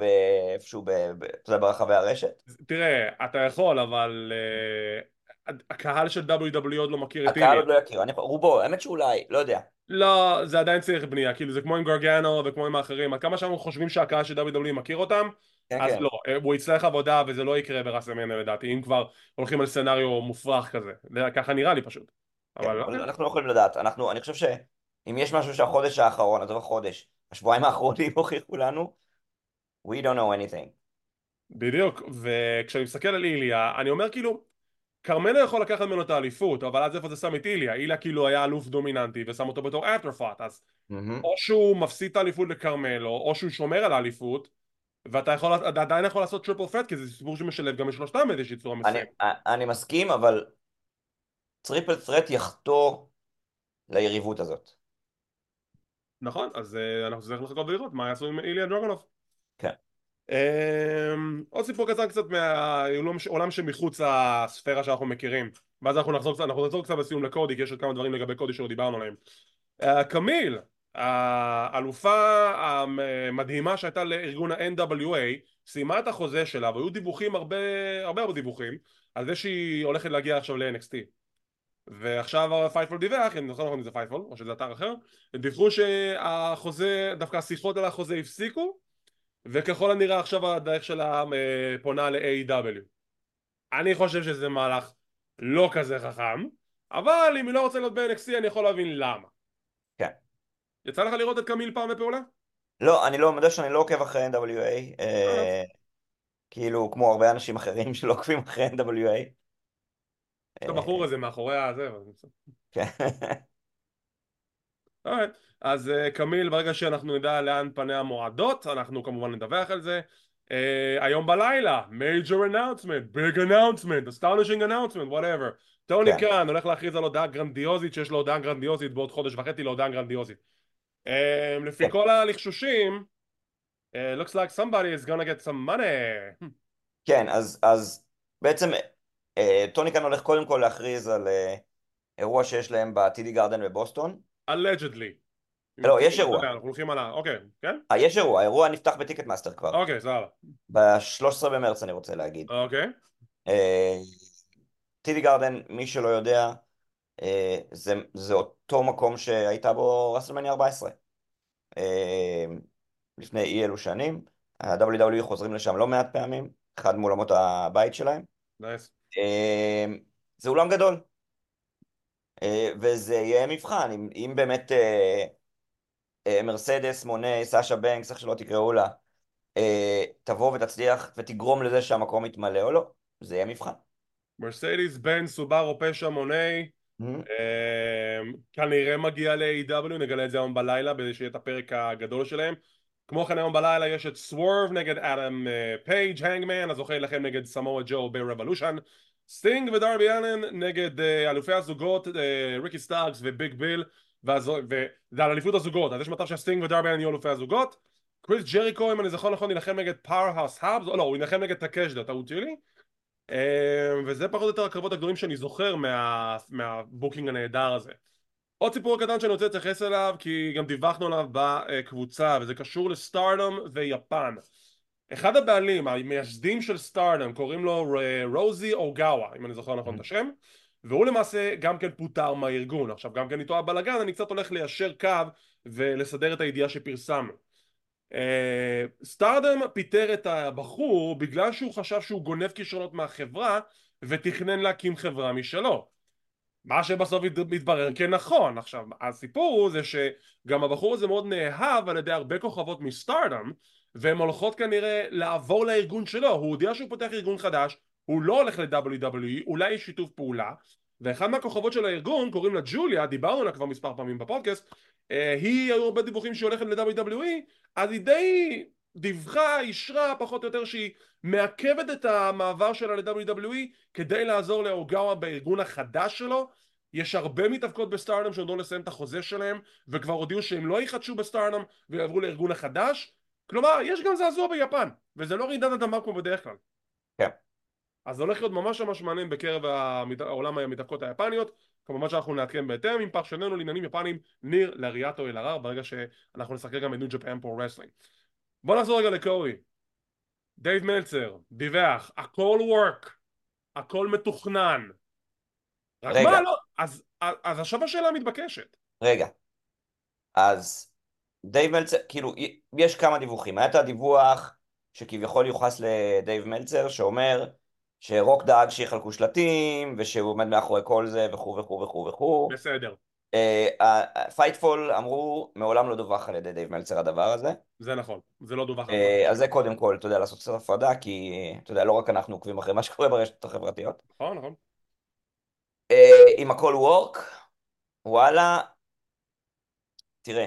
איפשהו ברחבי הרשת. תראה, אתה יכול, אבל uh, הקהל של WWE עוד לא מכיר את אילי. הקהל עוד לא יכיר, אני... רובו, האמת שאולי, לא יודע. לא, זה עדיין צריך בנייה, כאילו זה כמו עם גרגנו וכמו עם האחרים, עד כמה שאנחנו חושבים שהקהל של WWE מכיר אותם, כן, אז כן. לא, אה, הוא יצטרך עבודה וזה לא יקרה בראסלמניה לדעתי, אם כבר הולכים על סצנריו מופרך כזה, ככה נראה לי פשוט. כן, אבל אוקיי. אנחנו לא יכולים לדעת, אנחנו, אני חושב ש... אם יש משהו שהחודש האחרון, עזוב החודש, השבועיים האחרונים הוכיחו לנו, we don't know anything. בדיוק, וכשאני מסתכל על איליה, אני אומר כאילו, כרמלו יכול לקחת ממנו את האליפות, אבל אז איפה זה שם את איליה? איליה כאילו היה אלוף דומיננטי ושם אותו בתור afterthought, אז mm-hmm. או שהוא מפסיד את האליפות לכרמלו, או שהוא שומר על האליפות, ואתה יכול, עדיין יכול לעשות triple threat, כי זה סיפור שמשלב גם את שלושתם באיזושהי צורה מסוימת. אני, אני מסכים, אבל triple threat יחטוא ליריבות הזאת. נכון, אז uh, אנחנו צריכים לחכות ולראות מה יעשו עם איליה דרוגנוב. כן. Um, עוד סיפור קצר קצת מהעולם שמחוץ לספירה שאנחנו מכירים ואז אנחנו נחזור קצת, אנחנו נחזור קצת בסיום לקודי כי יש עוד כמה דברים לגבי קודי שלא דיברנו עליהם. Uh, קמיל, האלופה המדהימה שהייתה לארגון ה-NWA סיימה את החוזה שלה והיו דיווחים הרבה הרבה הרבה דיווחים על זה שהיא הולכת להגיע עכשיו ל-NXT ועכשיו Fightful דיווח, אני זוכר נכון אם זה Fightful או שזה אתר אחר, הם דיווחו שהחוזה, דווקא השיחות על החוזה הפסיקו וככל הנראה עכשיו הדרך שלה אה, פונה ל-AW אני חושב שזה מהלך לא כזה חכם אבל אם היא לא רוצה להיות ב-NXC אני יכול להבין למה. כן. יצא לך לראות את קמיל פעם בפעולה? לא, אני לא, מודה שאני לא עוקב אחרי NWA אה, כאילו כמו הרבה אנשים אחרים שלא עוקבים אחרי NWA את הבחור הזה מאחורי הזה. כן. אז אה, קמיל, ברגע שאנחנו נדע לאן פני המועדות, אנחנו כמובן נדווח על זה. Uh, היום בלילה, major announcement, big announcement, astonishing announcement, whatever. טוני כן. קאן הולך להכריז על הודעה גרנדיוזית שיש לו הודעה גרנדיוזית בעוד חודש וחצי להודעה גרנדיוזית. Uh, לפי כן. כל הלחשושים, uh, looks like somebody is gonna get some money. כן, אז, אז בעצם אה, טוני כאן הולך קודם כל להכריז על אה, אירוע שיש להם ב-TD Garden בבוסטון. allegedly. לא, יש אירוע. אנחנו הולכים על ה... אוקיי, כן? אה, יש אירוע, האירוע נפתח ב Ticketmaster כבר. אוקיי, סבבה. ב-13 במרץ אני רוצה להגיד. אוקיי. TD Garden, מי שלא יודע, זה, זה אותו מקום שהייתה בו WrestleMania 14. לפני אי אלו שנים. ה-WWE חוזרים לשם לא מעט פעמים, אחד מאולמות הבית שלהם. אמ, זה אולם גדול. אה, וזה יהיה מבחן, אם, אם באמת אה, אה, מרסדס, מונה, סאשה בנקס, איך שלא תקראו לה, תבוא ותצליח ותגרום לזה שהמקום יתמלא או לא, זה יהיה מבחן. מרסדיס, בן, סובארו, פשע, מוני, mm-hmm. כנראה מגיע ל-AEW, נגלה את זה היום בלילה, כדי שיהיה את הפרק הגדול שלהם. כמו כן היום בלילה יש את סוורב נגד אדם פייג' הנגמן, הזוכה להילחם נגד סמואל ג'ו ב Revolution סטינג ודרבי אלן נגד uh, אלופי הזוגות uh, ריקי סטארקס וביג ביל וזה על אליפות הזוגות אז יש מצב שסטינג ודרבי אלן יהיו אלופי הזוגות. קריס ג'ריקו אם אני זוכר נכון יילחם נגד Powerhouse Hobbs לא הוא יילחם נגד טקשיטה טעות שלי. אה, וזה פחות או יותר הקרבות הגדולים שאני זוכר מה, מה booking הנהדר הזה. עוד סיפור קטן שאני רוצה להתייחס אליו כי גם דיווחנו עליו בקבוצה וזה קשור לסטארדום ויפן אחד הבעלים, המייסדים של סטארדום קוראים לו רוזי אוגאווה אם אני זוכר נכון את השם והוא למעשה גם כן פוטר מהארגון. עכשיו גם כן איתו הבלאגן אני קצת הולך ליישר קו ולסדר את הידיעה שפרסמנו. אה, סטארדום פיטר את הבחור בגלל שהוא חשב שהוא גונב כישרונות מהחברה ותכנן להקים חברה משלו. מה שבסוף מתברר כנכון. עכשיו הסיפור הוא זה שגם הבחור הזה מאוד נאהב על ידי הרבה כוכבות מסטארדום והן הולכות כנראה לעבור לארגון שלו. הוא הודיע שהוא פותח ארגון חדש הוא לא הולך ל-WWE אולי יש שיתוף פעולה. ואחד מהכוכבות של הארגון קוראים לה ג'וליה דיברנו עליה כבר מספר פעמים בפודקאסט אה, היא היו הרבה דיווחים שהיא הולכת ל-WWE אז היא די דיווחה, אישרה פחות או יותר שהיא מעכבת את המעבר שלה ל-WWE כדי לעזור לאוגאווה בארגון החדש שלו. יש הרבה מתאבקות ב Stardom שעוד לא סיימו את החוזה שלהם וכבר הודיעו שהם לא יחדשו ב Stardom ויעברו לארגון החדש כלומר יש גם זעזוע ביפן וזה לא רעידת אדמה כמו בדרך כלל. כן. אז זה הולך להיות ממש ממש מעניין בקרב העולם המתאבקות היפניות. כמובן שאנחנו נעדכן בהתאם. עם פרשננו לעניינים יפנים ניר לאריאטו אלהרר ברגע שאנחנו נשחק גם את New Japan Pro Wrestling בוא נחזור רגע לקודי. דייב מלצר דיווח הכל work הכל מתוכנן. רק רגע. מה לא אז, אז עכשיו השאלה מתבקשת. רגע. אז דייב מלצר, כאילו, יש כמה דיווחים. היה את הדיווח שכביכול יוחס לדייב מלצר, שאומר שרוק דאג שיחלקו שלטים, ושהוא עומד מאחורי כל זה, וכו' וכו' וכו' וכו'. בסדר Fightful אמרו, מעולם לא דווח על ידי דייב מלצר הדבר הזה. זה נכון זה לא דווח אה, אז זה קודם כל, אתה יודע, לעשות קצת הפרדה, כי, אתה יודע, לא רק אנחנו עוקבים אחרי מה שקורה ברשתות החברתיות. נכון נכון אה, אם הכל work, וואלה, תראה,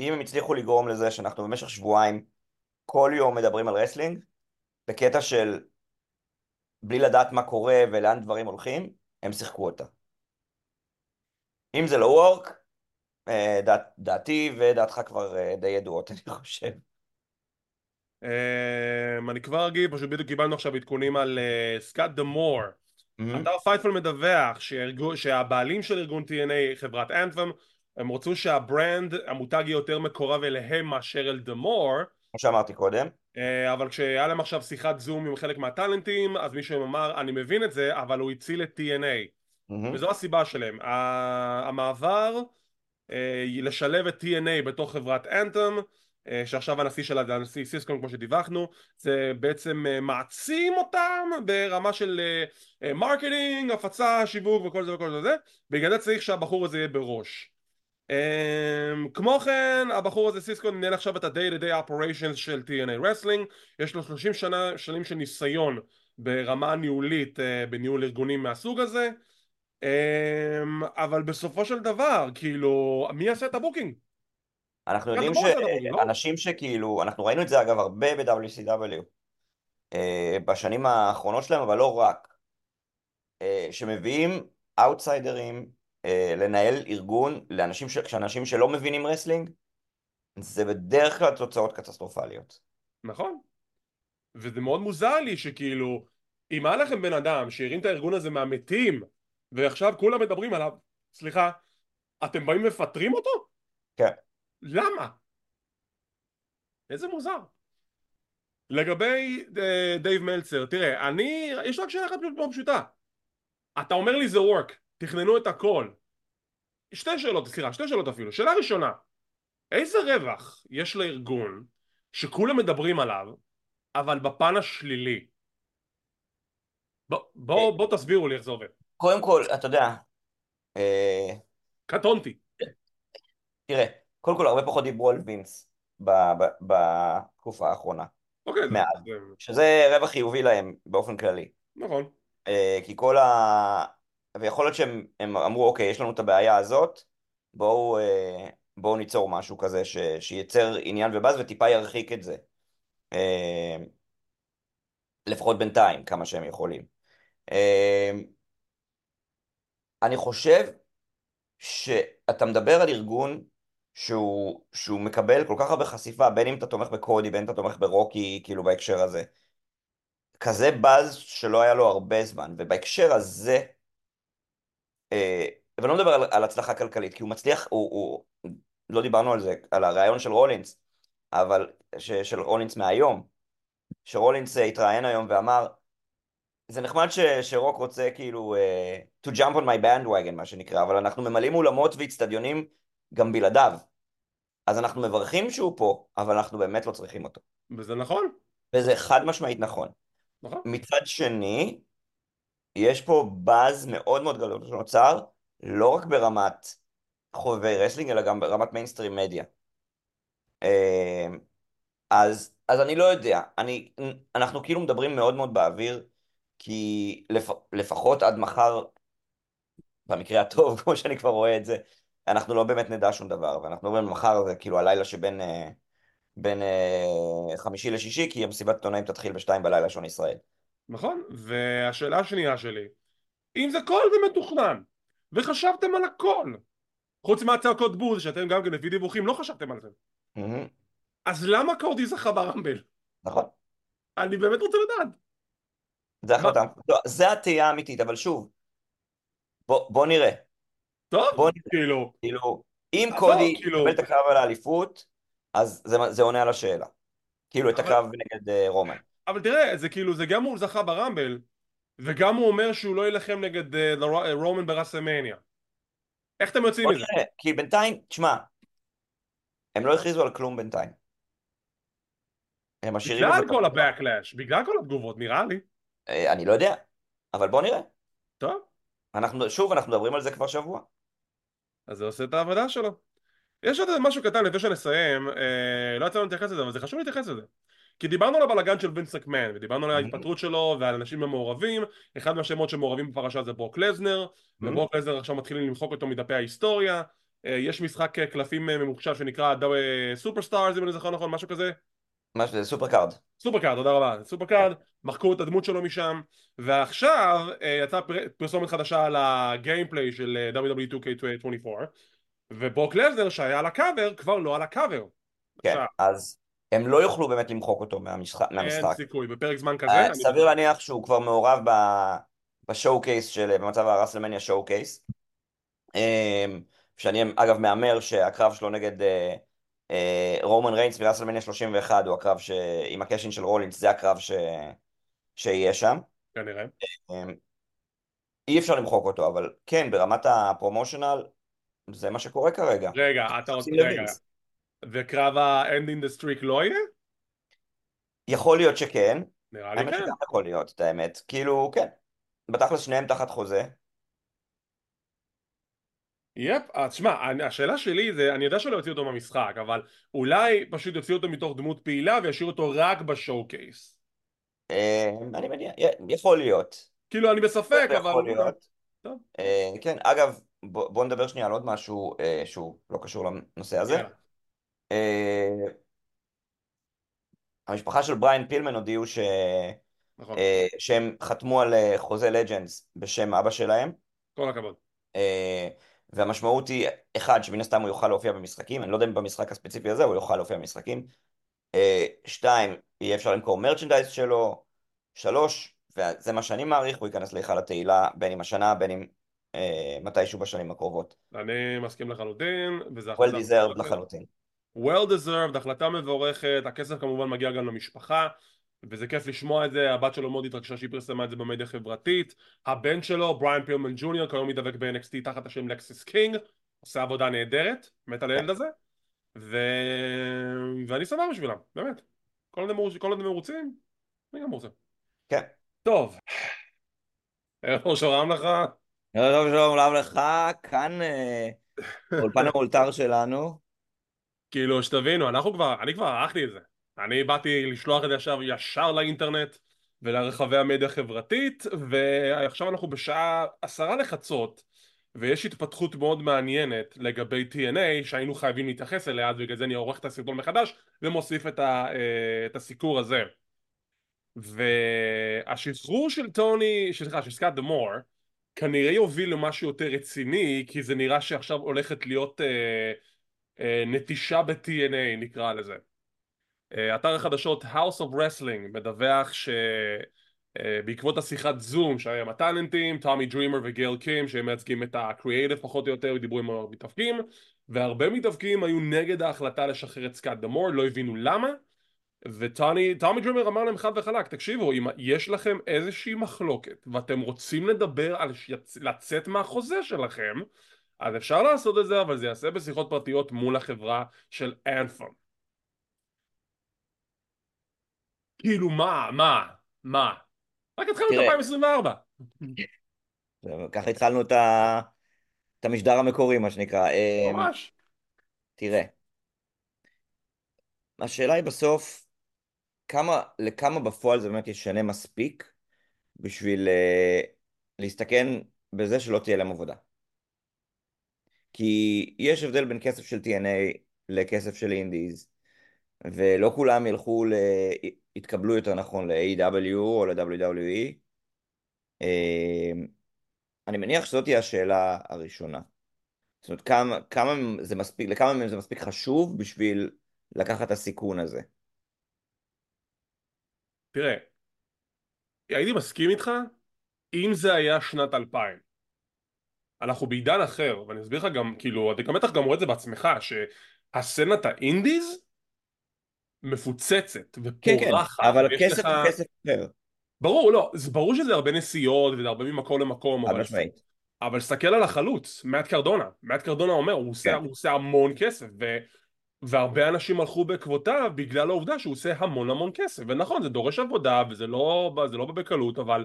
אם הם הצליחו לגרום לזה שאנחנו במשך שבועיים כל יום מדברים על wrestling, בקטע של בלי לדעת מה קורה ולאן דברים הולכים, הם שיחקו אותה. אם זה לא work, אה, דעת, דעתי ודעתך כבר אה, די ידועות, אני חושב. אמ, אני כבר אגיד, פשוט בדיוק קיבלנו עכשיו עדכונים על סקוט ד'אמור Mhm. אתר Fightful מדווח שהבעלים של ארגון TNA חברת Anthem הם רצו שה brand המותג יהיה יותר מקורב אליהם מאשר אל ד'אמור. כמו שאמרתי קודם. אה, אבל כשהיה להם עכשיו שיחת זום עם חלק מהטאלנטים אז מישהו אמר אני מבין את זה אבל הוא הציל את TNA Mhm. וזו הסיבה שלהם. המעבר אה, לשלב את TNA בתוך חברת Anthem שעכשיו הנשיא שלה זה הנשיא סיסקון כמו שדיווחנו זה בעצם אה, מעצים אותם ברמה של אה, marketing, הפצה, שיווק וכל זה וכל זה בגלל זה צריך שהבחור הזה יהיה בראש. אה, כמו כן הבחור הזה סיסקון מנהל עכשיו את ה-day to day operations של TNA Wrestling יש לו 30 שנה, שנים של ניסיון ברמה ניהולית אה, בניהול ארגונים מהסוג הזה אה, אבל בסופו של דבר כאילו מי יעשה את ה booking? אנחנו יודעים דבר, לא? שאנשים שכאילו, אנחנו ראינו את זה אגב הרבה ב-WCW אה, בשנים האחרונות שלהם, אבל לא רק, אה, שמביאים אאוטסיידרים לנהל ארגון לאנשים, ש... כשאנשים שלא מבינים wrestling, זה בדרך כלל תוצאות קטסטרופליות. נכון וזה מאוד מוזר לי שכאילו אם היה לכם בן אדם שהרים את הארגון הזה מהמתים ועכשיו כולם מדברים עליו סליחה אתם באים ומפטרים אותו? כן. למה? איזה מוזר לגבי אה, דייב מלצר תראה אני יש רק שאלה אחת מאוד פשוטה אתה אומר לי זה וורק תכננו את הכל. שתי שאלות סליחה שתי שאלות אפילו. שאלה ראשונה איזה רווח יש לארגון שכולם מדברים עליו אבל בפן השלילי? בוא, בוא, בוא תסבירו לי איך זה עובד. קודם כל, אתה יודע, אה, קטונתי. תראה, קודם כל הרבה פחות דיברו על וינס בתקופה האחרונה, אוקיי מעט. זה, שזה רווח חיובי להם באופן כללי. נכון. אה, כי כל ה... ויכול להיות שהם הם אמרו, אוקיי, יש לנו את הבעיה הזאת, בואו, אה, בואו ניצור משהו כזה ש... שייצר עניין ובאז וטיפה ירחיק את זה. אה, לפחות בינתיים, כמה שהם יכולים. אה, אני חושב שאתה מדבר על ארגון שהוא, שהוא מקבל כל כך הרבה חשיפה, בין אם אתה תומך בקודי, בין אם אתה תומך ברוקי, כאילו בהקשר הזה. כזה באז שלא היה לו הרבה זמן, ובהקשר הזה, ואני לא מדבר על, על הצלחה כלכלית, כי הוא מצליח, הוא, הוא, לא דיברנו על זה, על הרעיון של רולינס, אבל, ש, של רולינס מהיום, שרולינס אה, התראיין היום ואמר, זה נחמד ש, שרוק רוצה כאילו uh, to jump on my bandwagon מה שנקרא, אבל אנחנו ממלאים אולמות ואיצטדיונים גם בלעדיו. אז אנחנו מברכים שהוא פה, אבל אנחנו באמת לא צריכים אותו. וזה נכון. וזה חד משמעית נכון. נכון. מצד שני, יש פה באז מאוד מאוד גדול שנוצר, לא רק ברמת חובבי wrestling, אלא גם ברמת mainstream media. אה, אז, אז אני לא יודע, אני, אנחנו כאילו מדברים מאוד מאוד באוויר, כי לפ, לפחות עד מחר, במקרה הטוב, כמו שאני כבר רואה את זה, אנחנו לא באמת נדע שום דבר, ואנחנו אומרים מחר זה כאילו הלילה שבין אה, בין, אה, חמישי לשישי, כי המסיבת עיתונאים תתחיל בשתיים בלילה שעון ישראל. נכון, והשאלה השנייה שלי, אם זה כל זה מתוכנן, וחשבתם על הכל, חוץ מהצעקות בוז, שאתם גם כן לפי דיווחים לא חשבתם על זה, Mm-hmm. אז למה קורדי זכה ברמבל? נכון, אני באמת רוצה לדעת. זה החלטה. לא, זה התהייה האמיתית, אבל שוב, בוא, בוא נראה. טוב, בוא נראה. כאילו, כאילו, אם קודי כאילו- יקבל את הקרב על האליפות, אז זה, זה עונה על השאלה. כאילו, את הקרב נגד אה, רומן. אבל תראה, זה כאילו, זה גם הוא זכה ברמבל, וגם הוא אומר שהוא לא יילחם נגד אה, לרו- אה, רומן ברסלמניה. איך אתם יוצאים מזה? כי בינתיים, תשמע, הם לא הכריזו על כלום בינתיים. הם משאירים בגלל כל. ה-Backlash, בגלל כל התגובות, נראה לי. אה, אני לא יודע, אבל בוא נראה. טוב, אנחנו, שוב, אנחנו מדברים על זה כבר שבוע. אז זה עושה את העבודה שלו. יש עוד משהו קטן לפני שנסיים, אה, לא יצא לנו להתייחס לזה, אבל זה חשוב להתייחס לזה. כי דיברנו על הבלאגן של וינס מקמן, ודיברנו על Mhm. ההתפטרות שלו ועל אנשים המעורבים, אחד מהשמות שמעורבים בפרשה זה ברוק לזנר, Mhm. וברוק לזנר עכשיו מתחילים למחוק אותו מדפי ההיסטוריה, אה, יש משחק אה, קלפים אה, ממוחשב שנקרא Superstars אם אני זוכר נכון, משהו כזה, מה שזה SuperCard. SuperCard, תודה רבה, SuperCard, מחקו את הדמות שלו משם, ועכשיו אה, יצאה פר- פרסומת חדשה על ה gameplay של WWE 2K24, וברוק לסנר שהיה על הקאבר כבר לא על הקאבר. כן, עכשיו, אז הם לא יוכלו באמת למחוק אותו מהמשחק. אין. סיכוי, בפרק זמן כזה, אה, אני- סביר להניח שהוא כבר מעורב ב- ב showcase של, במצב הרסלמניה showcase. אמ, שאני אגב מהמר שהקרב שלו נגד אה, אה, רומן ריינס ברסלמניה 31 הוא הקרב ש... עם ה cash in של רולינס, זה הקרב ש... שיהיה שם. כנראה. אמ, אי אפשר למחוק אותו, אבל כן, ברמת הפרומושנל, זה מה שקורה כרגע. רגע, אתה רוצה, רגע. וקרב ה-End in the Streak לא יהיה? יכול להיות שכן, נראה לי כן. יכול להיות, את האמת. כאילו, כן. בתכלס שניהם תחת חוזה. יפ, אז שמע, אני- השאלה שלי זה, אני יודע שלא יוציאו אותו מהמשחק, אבל אולי פשוט יוציאו אותו מתוך דמות פעילה וישאירו אותו רק בשואו קייס. אה, אני מניח, יכול להיות. כאילו, אני בספק, אבל... יכול להיות. אה, כן, אגב, בוא בוא נדבר שנייה על עוד משהו אה, שהוא לא קשור לנושא הזה. אה, המשפחה של בריין פילמן הודיעו ש- נכון, אה, שהם חתמו על אה, חוזה לג'נדס בשם אבא שלהם. כל הכבוד. והמשמעות היא, אחד, שמן הסתם הוא יוכל להופיע במשחקים, אני לא יודע אם במשחק הספציפי הזה הוא יוכל להופיע במשחקים. שתיים, יהיה אפשר למכור merchandise שלו. שלוש, וזה מה שאני מעריך, הוא ייכנס להיכל התהילה בין אם השנה, בין אם אה, מתישהו בשנים הקרובות. אני מסכים לחלוטין, וזה well deserved. לחלוטין. Well deserved, החלטה מבורכת, הכסף כמובן מגיע גם למשפחה, וזה כיף לשמוע את זה, הבת שלו מאוד התרגשה שהיא פרסמה את זה במדיה חברתית, הבן שלו, בריאן פילמן ג'וניור, כיום מתאבק ב-NXT תחת השם לקסיס קינג, עושה עבודה נהדרת, מת על הילד הזה, ו... ואני שמח בשבילם, באמת. כל עוד הם מרוצים, אני גם מרוצה. כן. טוב, ערב שלום לך, שלום שלום לך, כאן אה, אולפן המולתר שלנו. כאילו שתבינו, אנחנו כבר, אני כבר ערכתי את זה. אני באתי לשלוח את זה עכשיו ישר לאינטרנט ולרחבי המדיה החברתית, ועכשיו אנחנו בשעה עשרה לחצות, ויש התפתחות מאוד מעניינת לגבי TNA שהיינו חייבים להתייחס אליה, אז בגלל זה אני עורך את הסרטון מחדש ומוסיף את, ה, אה, את הסיקור הזה. והשחרור של טוני, סליחה, של סקאט דה מור, כנראה יוביל למשהו יותר רציני, כי זה נראה שעכשיו הולכת להיות אה, נטישה ב-TNA נקרא לזה. אה, אתר החדשות House of Wrestling מדווח אה, בעקבות השיחת זום שהיה עם הטאלנטים, טומי דרימר וגייל קים שהם מייצגים את הקריאייטיב פחות או יותר, דיברו עם המתאבקים והרבה מתאבקים היו נגד ההחלטה לשחרר את סקאט דמור, לא הבינו למה וטומי דרימר אמר להם חד וחלק, תקשיבו, אם יש לכם איזושהי מחלוקת ואתם רוצים לדבר על לצאת מהחוזה שלכם אז אפשר לעשות את זה, אבל זה יעשה בשיחות פרטיות מול החברה של אנפון. כאילו מה, מה, מה? רק התחלנו את 2024. ככה התחלנו את, ה... את המשדר המקורי, מה שנקרא. אמ, ממש. תראה, השאלה היא בסוף, כמה, לכמה בפועל זה באמת ישנה מספיק בשביל uh, להסתכן בזה שלא תהיה להם עבודה. כי יש הבדל בין כסף של TNA לכסף של אינדיז, ולא כולם ילכו, ל... יתקבלו יותר נכון ל-AW או ל-WWE. אמ, אני מניח שזאת תהיה השאלה הראשונה. זאת אומרת, כמה, כמה זה מספיק, לכמה מהם זה מספיק חשוב בשביל לקחת את הסיכון הזה? תראה, הייתי מסכים איתך אם זה היה שנת 2000. אנחנו בעידן אחר, ואני אסביר לך גם, כאילו, אתה גם בטח גם רואה את זה בעצמך, שהסצנת האינדיז מפוצצת ופורחת. כן, כן, אבל הכסף לך... כסף אחר. ברור, לא, זה ברור שזה הרבה נסיעות וזה הרבה ממקום למקום, אבל... משמעית. אבל סתכל על החלוץ, מאט קרדונה, מאט קרדונה אומר, הוא, כן. עושה, הוא עושה המון כסף, ו... והרבה אנשים הלכו בעקבותיו בגלל העובדה שהוא עושה המון המון כסף, ונכון, זה דורש עבודה וזה לא, לא בקלות, אבל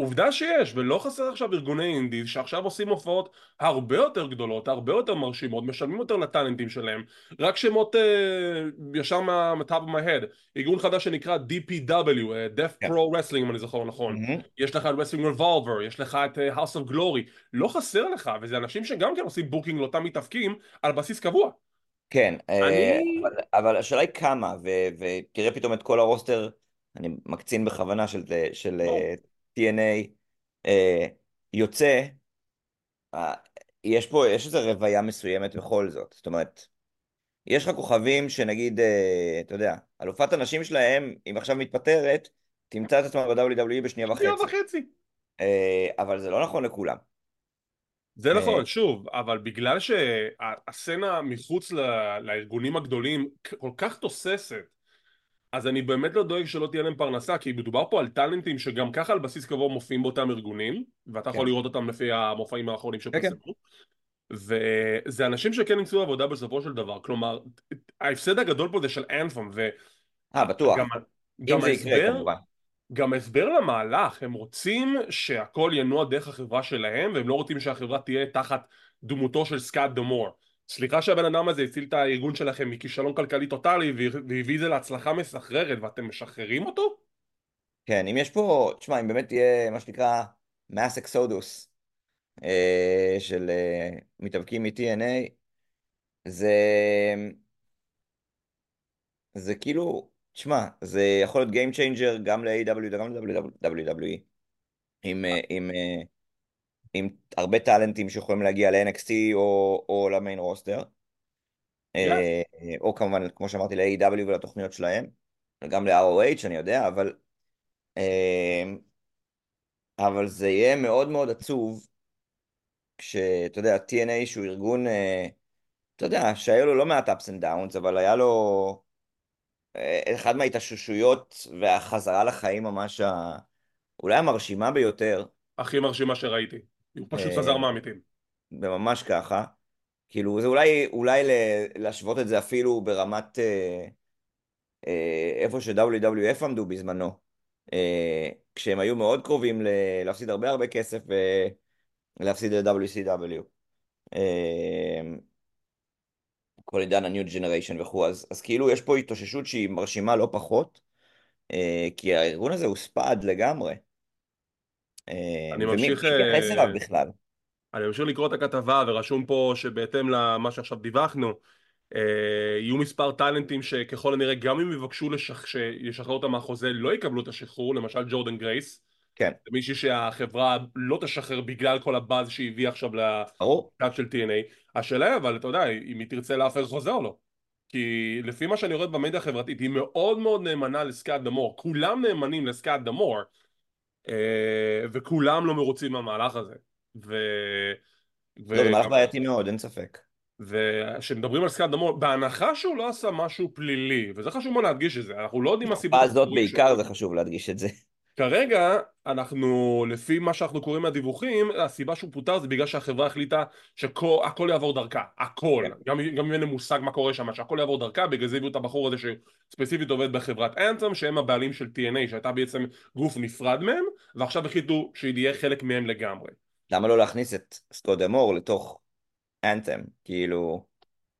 עובדה שיש, ולא חסר עכשיו ארגוני indies שעכשיו עושים הופעות הרבה יותר גדולות, הרבה יותר מרשימות, משלמים יותר לטאלנטים שלהם, זורק שמות uh, ישר מה-top of my head, ארגון חדש שנקרא DPW, uh, אה, Death yeah. Pro Wrestling אם אני זוכר נכון, mm-hmm. יש לך את Wrestling Revolver, יש לך את uh, House of Glory, לא חסר לך, וזה אנשים שגם כן עושים booking לאותם מתאבקים על בסיס קבוע. כן, אני... אבל, אבל השאלה היא כמה, ותראה פתאום את כל ה roster, אני מקצין בכוונה של, של oh. TNA אה, יוצא, אה, יש פה, יש איזו רוויה מסוימת בכל זאת, זאת אומרת, יש לך כוכבים שנגיד, אה, אתה יודע, אלופת הנשים שלהם, אם עכשיו מתפטרת, תמצא את עצמה ב-WWE בשנייה וחצי. שנייה וחצי. אה, אבל זה לא נכון לכולם. זה נכון, שוב, אבל בגלל שהסצנה מחוץ לארגונים הגדולים כל כך תוססת אז אני באמת לא דואג שלא תהיה להם פרנסה כי מדובר פה על טאלנטים שגם ככה על בסיס קבוע מופיעים באותם ארגונים ואתה יכול כן. לראות אותם לפי המופעים האחרונים כן, כן. שפרסמו וזה אנשים שכן ימצאו עבודה בסופו של דבר כלומר ההפסד הגדול פה זה של אנפום ו... אה בטוח גם ההסבר גם הסבר למהלך הם רוצים שהכל ינוע דרך החברה שלהם והם לא רוצים שהחברה תהיה תחת דמותו של סקאט דמור סליחה שהבן אדם הזה הציל את הארגון שלכם מכישלון כלכלי טוטאלי והביא את זה להצלחה מסחררת ואתם משחררים אותו? כן, אם יש פה, תשמע, אם באמת יהיה מה שנקרא מס אקסודוס אה, של אה, מתאבקים מ-TNA, זה... זה כאילו, תשמע, זה יכול להיות Game Changer גם ל-AW וגם ל-WWE. עם, אה, עם, עם הרבה טאלנטים שיכולים להגיע ל-NXT או, או למיין רוסטר. Yeah. אה, או כמובן, כמו שאמרתי, ל-AW ולתוכניות שלהם. גם ל-ROH, אני יודע, אבל... אה, אבל זה יהיה מאוד מאוד עצוב כשאתה יודע, TNA שהוא ארגון, אה, אתה יודע, שהיו לו לא מעט ups and downs, אבל היה לו אחד מההתאוששויות והחזרה לחיים ממש ה... אולי המרשימה ביותר. הכי מרשימה שראיתי. הוא פשוט חזר מהמתים. וממש ככה. כאילו, זה אולי, אולי להשוות את זה אפילו ברמת אה, אה, איפה ש-WWF עמדו בזמנו. אה, כשהם היו מאוד קרובים ל- להפסיד הרבה הרבה כסף ולהפסיד ל-WCW. אה, כל עידן ה-New Generation וכו', אז, אז כאילו יש פה התאוששות שהיא מרשימה לא פחות, אה, כי הארגון הזה הוא ספד לגמרי. אה, אני ממשיך... ומי מתייחס אליו בכלל? אני ממשיך לקרוא את הכתבה ורשום פה שבהתאם למה שעכשיו דיווחנו אה, יהיו מספר טאלנטים שככל הנראה גם אם יבקשו לשח... שישחרר אותם מהחוזה לא יקבלו את השחרור למשל ג'ורדן גרייס. כן. מישהי שהחברה לא תשחרר בגלל כל הבאז שהביא עכשיו לקאט של TNA השאלה היא אבל אתה יודע אם היא תרצה להפר חוזה או לא. כי לפי מה שאני רואה במדיה החברתית היא מאוד מאוד נאמנה לסקאט דמור כולם נאמנים לסקאט דמור אה, וכולם לא מרוצים מהמהלך הזה. ו... לא, זה מהלך בעייתי מאוד, אין ספק. וכשמדברים על סקאט דמור, בהנחה שהוא לא עשה משהו פלילי, וזה חשוב מאוד להדגיש את זה, אנחנו לא יודעים מה בתקופה הזאת שלו. בעיקר זה חשוב להדגיש את זה. כרגע, אנחנו, לפי מה שאנחנו קוראים מהדיווחים, הסיבה שהוא פוטר זה בגלל שהחברה החליטה שהכל יעבור דרכה, הכל, כן. גם, גם אם אין לי מושג מה קורה שם, שהכל יעבור דרכה, בגלל זה הביאו את הבחור הזה שספציפית עובד בחברת אנת'ם, שהם הבעלים של TNA, שהייתה בעצם גוף נפרד מהם, ועכשיו החליטו שהיא תהיה חלק מהם לגמרי. למה לא להכניס את סקוט דמור לתוך אנתם? כאילו...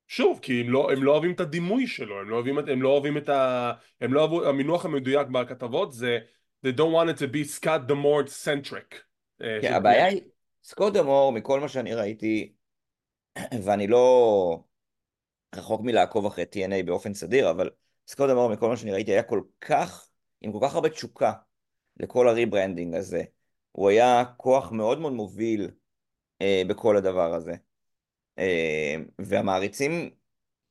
שוב, כי הם לא, הם לא אוהבים את הדימוי שלו, הם לא אוהבים, את- הם לא אוהבים את ה... הם לא אוהבו, המינוח המדויק בכתבות זה They don't want it to be Scott Demore centric. אה, כן, הבעיה היא, סקוט דמור, מכל מה שאני ראיתי, ואני לא רחוק מלעקוב אחרי TNA באופן סדיר, אבל סקוט דמור, מכל מה שאני ראיתי, היה כל כך, עם כל כך הרבה תשוקה לכל ה rebranding הזה. הוא היה כוח מאוד מאוד מוביל אה, בכל הדבר הזה. אה, והמעריצים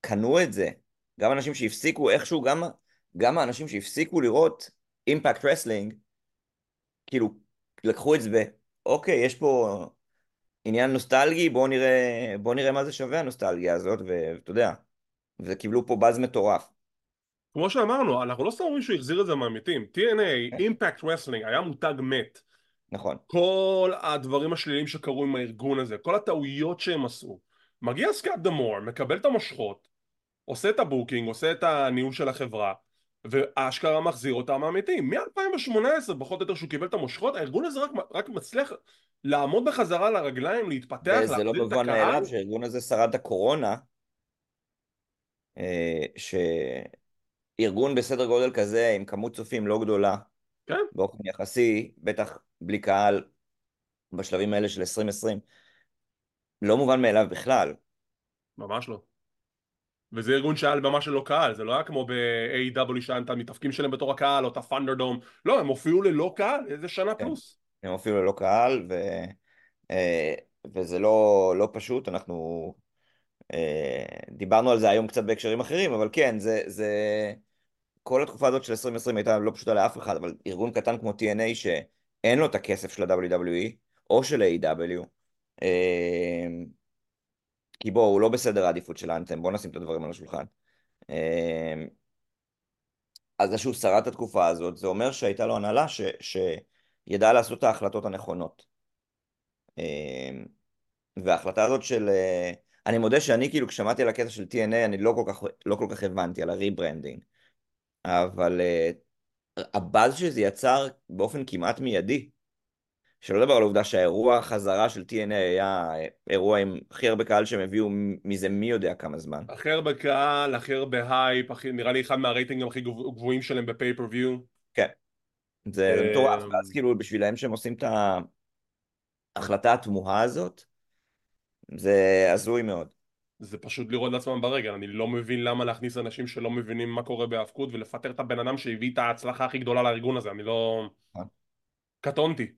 קנו את זה. גם אנשים שהפסיקו איכשהו, גם, גם האנשים שהפסיקו לראות Impact Wrestling, כאילו, לקחו את זה ב... אוקיי, יש פה עניין נוסטלגי, בואו נראה, בוא נראה מה זה שווה הנוסטלגיה הזאת, ואתה יודע, וקיבלו פה באז מטורף. כמו שאמרנו, אנחנו לא סתם אומרים שהוא החזיר את זה מהמתים. TNA, Impact Wrestling, היה מותג מת. נכון. כל הדברים השליליים שקרו עם הארגון הזה, כל הטעויות שהם עשו. מגיע סקאט דמור, מקבל את המושכות, עושה את ה booking, עושה את הניהול של החברה, ואשכרה מחזיר אותם מהמתים. מ-2018, פחות או יותר, שהוא קיבל את המושכות, הארגון הזה רק, רק מצליח לעמוד בחזרה על הרגליים, להתפתח, וזה לא להחזיר את מובן הקהל. מאליו שהארגון הזה שרד הקורונה, אה, שארגון בסדר גודל כזה, עם כמות צופים לא גדולה, כן. באופן יחסי, בטח בלי קהל, בשלבים האלה של 2020, לא מובן מאליו בכלל. ממש לא. וזה ארגון שהיה על במה שלא קהל, זה לא היה כמו ב-AW שהיה את המתאפקים שלהם בתור הקהל, או את הפנדרדום, לא, הם הופיעו ללא קהל, איזה שנה כן. פלוס. הם אפילו ללא קהל, ו... אה, וזה לא, לא פשוט, אנחנו אה, דיברנו על זה היום קצת בהקשרים אחרים, אבל כן, זה, זה... כל התקופה הזאת של 2020 הייתה לא פשוטה לאף אחד, אבל ארגון קטן כמו TNA שאין לו את הכסף של ה-WWE, או של ה-AEW, אה, כי בואו, הוא לא בסדר העדיפות של האנתם, בואו נשים את הדברים על השולחן. אה, אז זה שהוא שרד את התקופה הזאת, זה אומר שהייתה לו הנהלה ש, שידעה לעשות את ההחלטות הנכונות. אה, וההחלטה הזאת של... אה, אני מודה שאני כאילו כששמעתי על הקטע של TNA אני לא כל כך, לא כל כך הבנתי על ה rebranding. אבל אה, הבאז שזה יצר באופן כמעט מיידי, שלא לדבר על העובדה שהאירוע החזרה של TNA היה אירוע עם הכי הרבה קהל שהם הביאו מזה מי יודע כמה זמן. הכי הרבה קהל, הכי הרבה הייפ, הכי, נראה לי אחד מהרייטינגים הכי גבוה- גבוהים שלהם ב pay-per-view. כן. זה אה, מטורף, ואז כאילו בשבילם שהם עושים את ההחלטה התמוהה הזאת, זה הזוי מאוד. זה פשוט לירות לעצמם ברגל, אני לא מבין למה להכניס אנשים שלא מבינים מה קורה בהאבקות ולפטר את הבן אדם שהביא את ההצלחה הכי גדולה לארגון הזה, אני לא... נכון. קטונתי.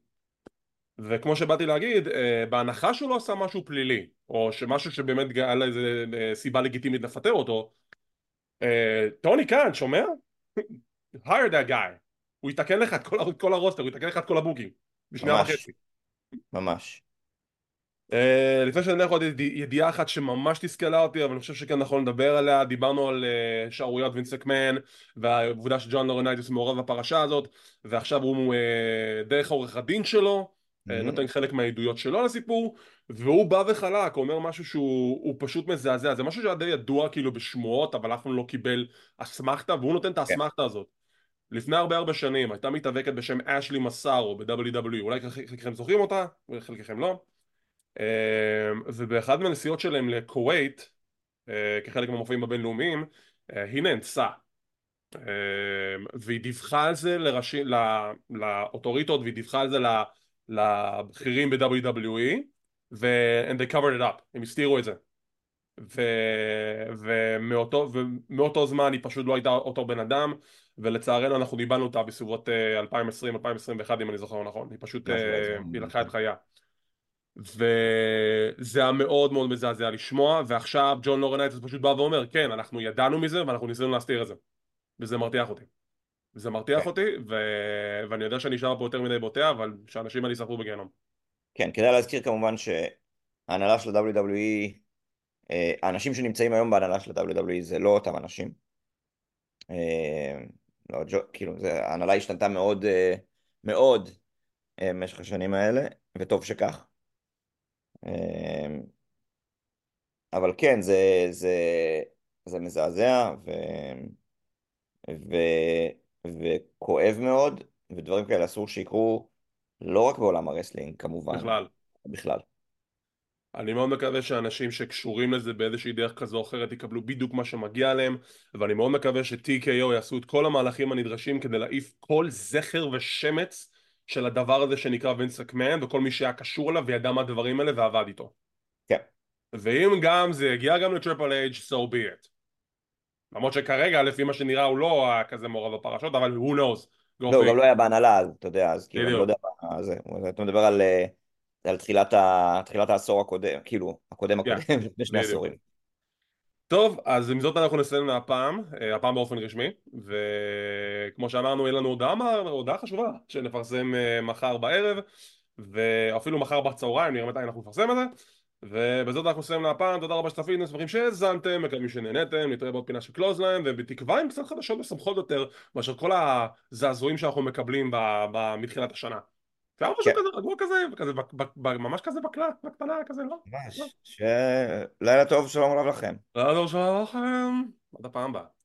וכמו שבאתי להגיד, אה, בהנחה שהוא לא עשה משהו פלילי, או שמשהו שבאמת היה לה איזה אה, סיבה לגיטימית לפטר אותו, אה, טוני קאן, שומע? hire that guy. הוא יתקן לך את כל, כל ה roster, הוא יתקן לך את כל ה booking. בשנייה. וחצי. ממש. Uh, לפני שאני אלך עוד יד- ידיעה אחת שממש תסכלה אותי אבל אני חושב שכן נכון לדבר עליה דיברנו על uh, שערוריות וינס מקמן והעובדה שג'ון לורנייטיס מעורב בפרשה הזאת ועכשיו הוא uh, דרך העורך הדין שלו Mhm. נותן חלק מהעדויות שלו לסיפור והוא בא וחלק אומר משהו שהוא הוא פשוט מזעזע. זה משהו שהיה די ידוע כאילו בשמועות אבל אף פעם לא קיבל אסמכתה והוא נותן את האסמכתה הזאת. לפני הרבה הרבה שנים הייתה מתאבקת בשם אשלי מסארו ב-WWE אולי חלקכם זוכרים אותה וחלקכם לא. אמ, ובאחד מהנסיעות שלהם לכווית אה, כחלק מהמופעים הבינלאומיים אה, היא נאנסה. אמ, והיא דיווחה על זה לראשי, לא- לאוטוריטות והיא דיווחה על זה ל- לבכירים ב-WWE ו- and they covered it up, הם הסתירו את זה. ו... ומאותו, ומאותו זמן היא פשוט לא הייתה אותו בן אדם ולצערנו אנחנו דיברנו אותה בסביבות אה, 2020-2021 אם אני זוכר נכון. היא פשוט, משהו אה, באזור. היא לקחה את חייה. וזה היה מאוד מאוד מזעזע לשמוע ועכשיו ג'ון לורינייטיס פשוט בא ואומר כן אנחנו ידענו מזה ואנחנו ניסינו להסתיר את זה. וזה מרתיח אותי זה מרתיח כן, אותי, ו... ואני יודע שאני נשמע פה יותר מדי בוטה, אבל שהאנשים האלה יישרפו בגיהנום. כן, כדאי להזכיר כמובן שההנהלה של ה-WWE, אה, האנשים שנמצאים היום בהנהלה של ה-WWE זה לא אותם אנשים. אה, לא, ג'ו, כאילו, זה, ההנהלה השתנתה מאוד, אה, מאוד במשך השנים האלה, וטוב שכך. אבל כן, זה, זה, זה מזעזע ו, ו, וכואב מאוד, ודברים כאלה אסור שיקרו לא רק בעולם הרסלינג, כמובן, בכלל. בכלל. אני מאוד מקווה שאנשים שקשורים לזה באיזושהי דרך כזו או אחרת יקבלו בדיוק מה שמגיע להם ואני מאוד מקווה ש-TKO יעשו את כל המהלכים הנדרשים כדי להעיף כל זכר ושמץ של הדבר הזה שנקרא וינס אקמן וכל מי שהיה קשור אליו וידע מה הדברים האלה ועבד איתו. כן. ואם גם זה יגיע גם לטריפל אייג' so be it. למרות שכרגע לפי מה שנראה הוא לא היה כזה מעורב בפרשות אבל who knows. לא, הוא גם לא היה בהנהלה אתה יודע, אז כאילו, אני לא. יודע מה זה, אתה מדבר על, אה, על תחילת, ה, תחילת העשור הקודם, כאילו, הקודם כן, הקודם, לפני שני. עשורים. טוב, אז עם זאת אנחנו נסיים להפעם, אה, הפעם באופן רשמי, וכמו שאמרנו, אין לנו הודעה, הודעה חשובה שנפרסם אה, מחר בערב, ואפילו מחר בצהריים, נראה מתי אנחנו נפרסם את זה, ובזאת אנחנו נסיים להפעם, תודה רבה שצפיתם, שמחים שהאזנתם, מקווים שנהנתם, נתראה בעוד פינה של קלוזליין, ובתקווה עם קצת חדשות משמחות יותר, מאשר כל הזעזועים שאנחנו מקבלים מתחילת השנה. זה היה משהו כזה רגוע כזה, וכזה, ממש כזה בקלה, בקטנה כזה, לא? לא. ממש, שלילה טוב, שלום רב לכם. לא, לא, שלום לכם, עד הפעם הבאה.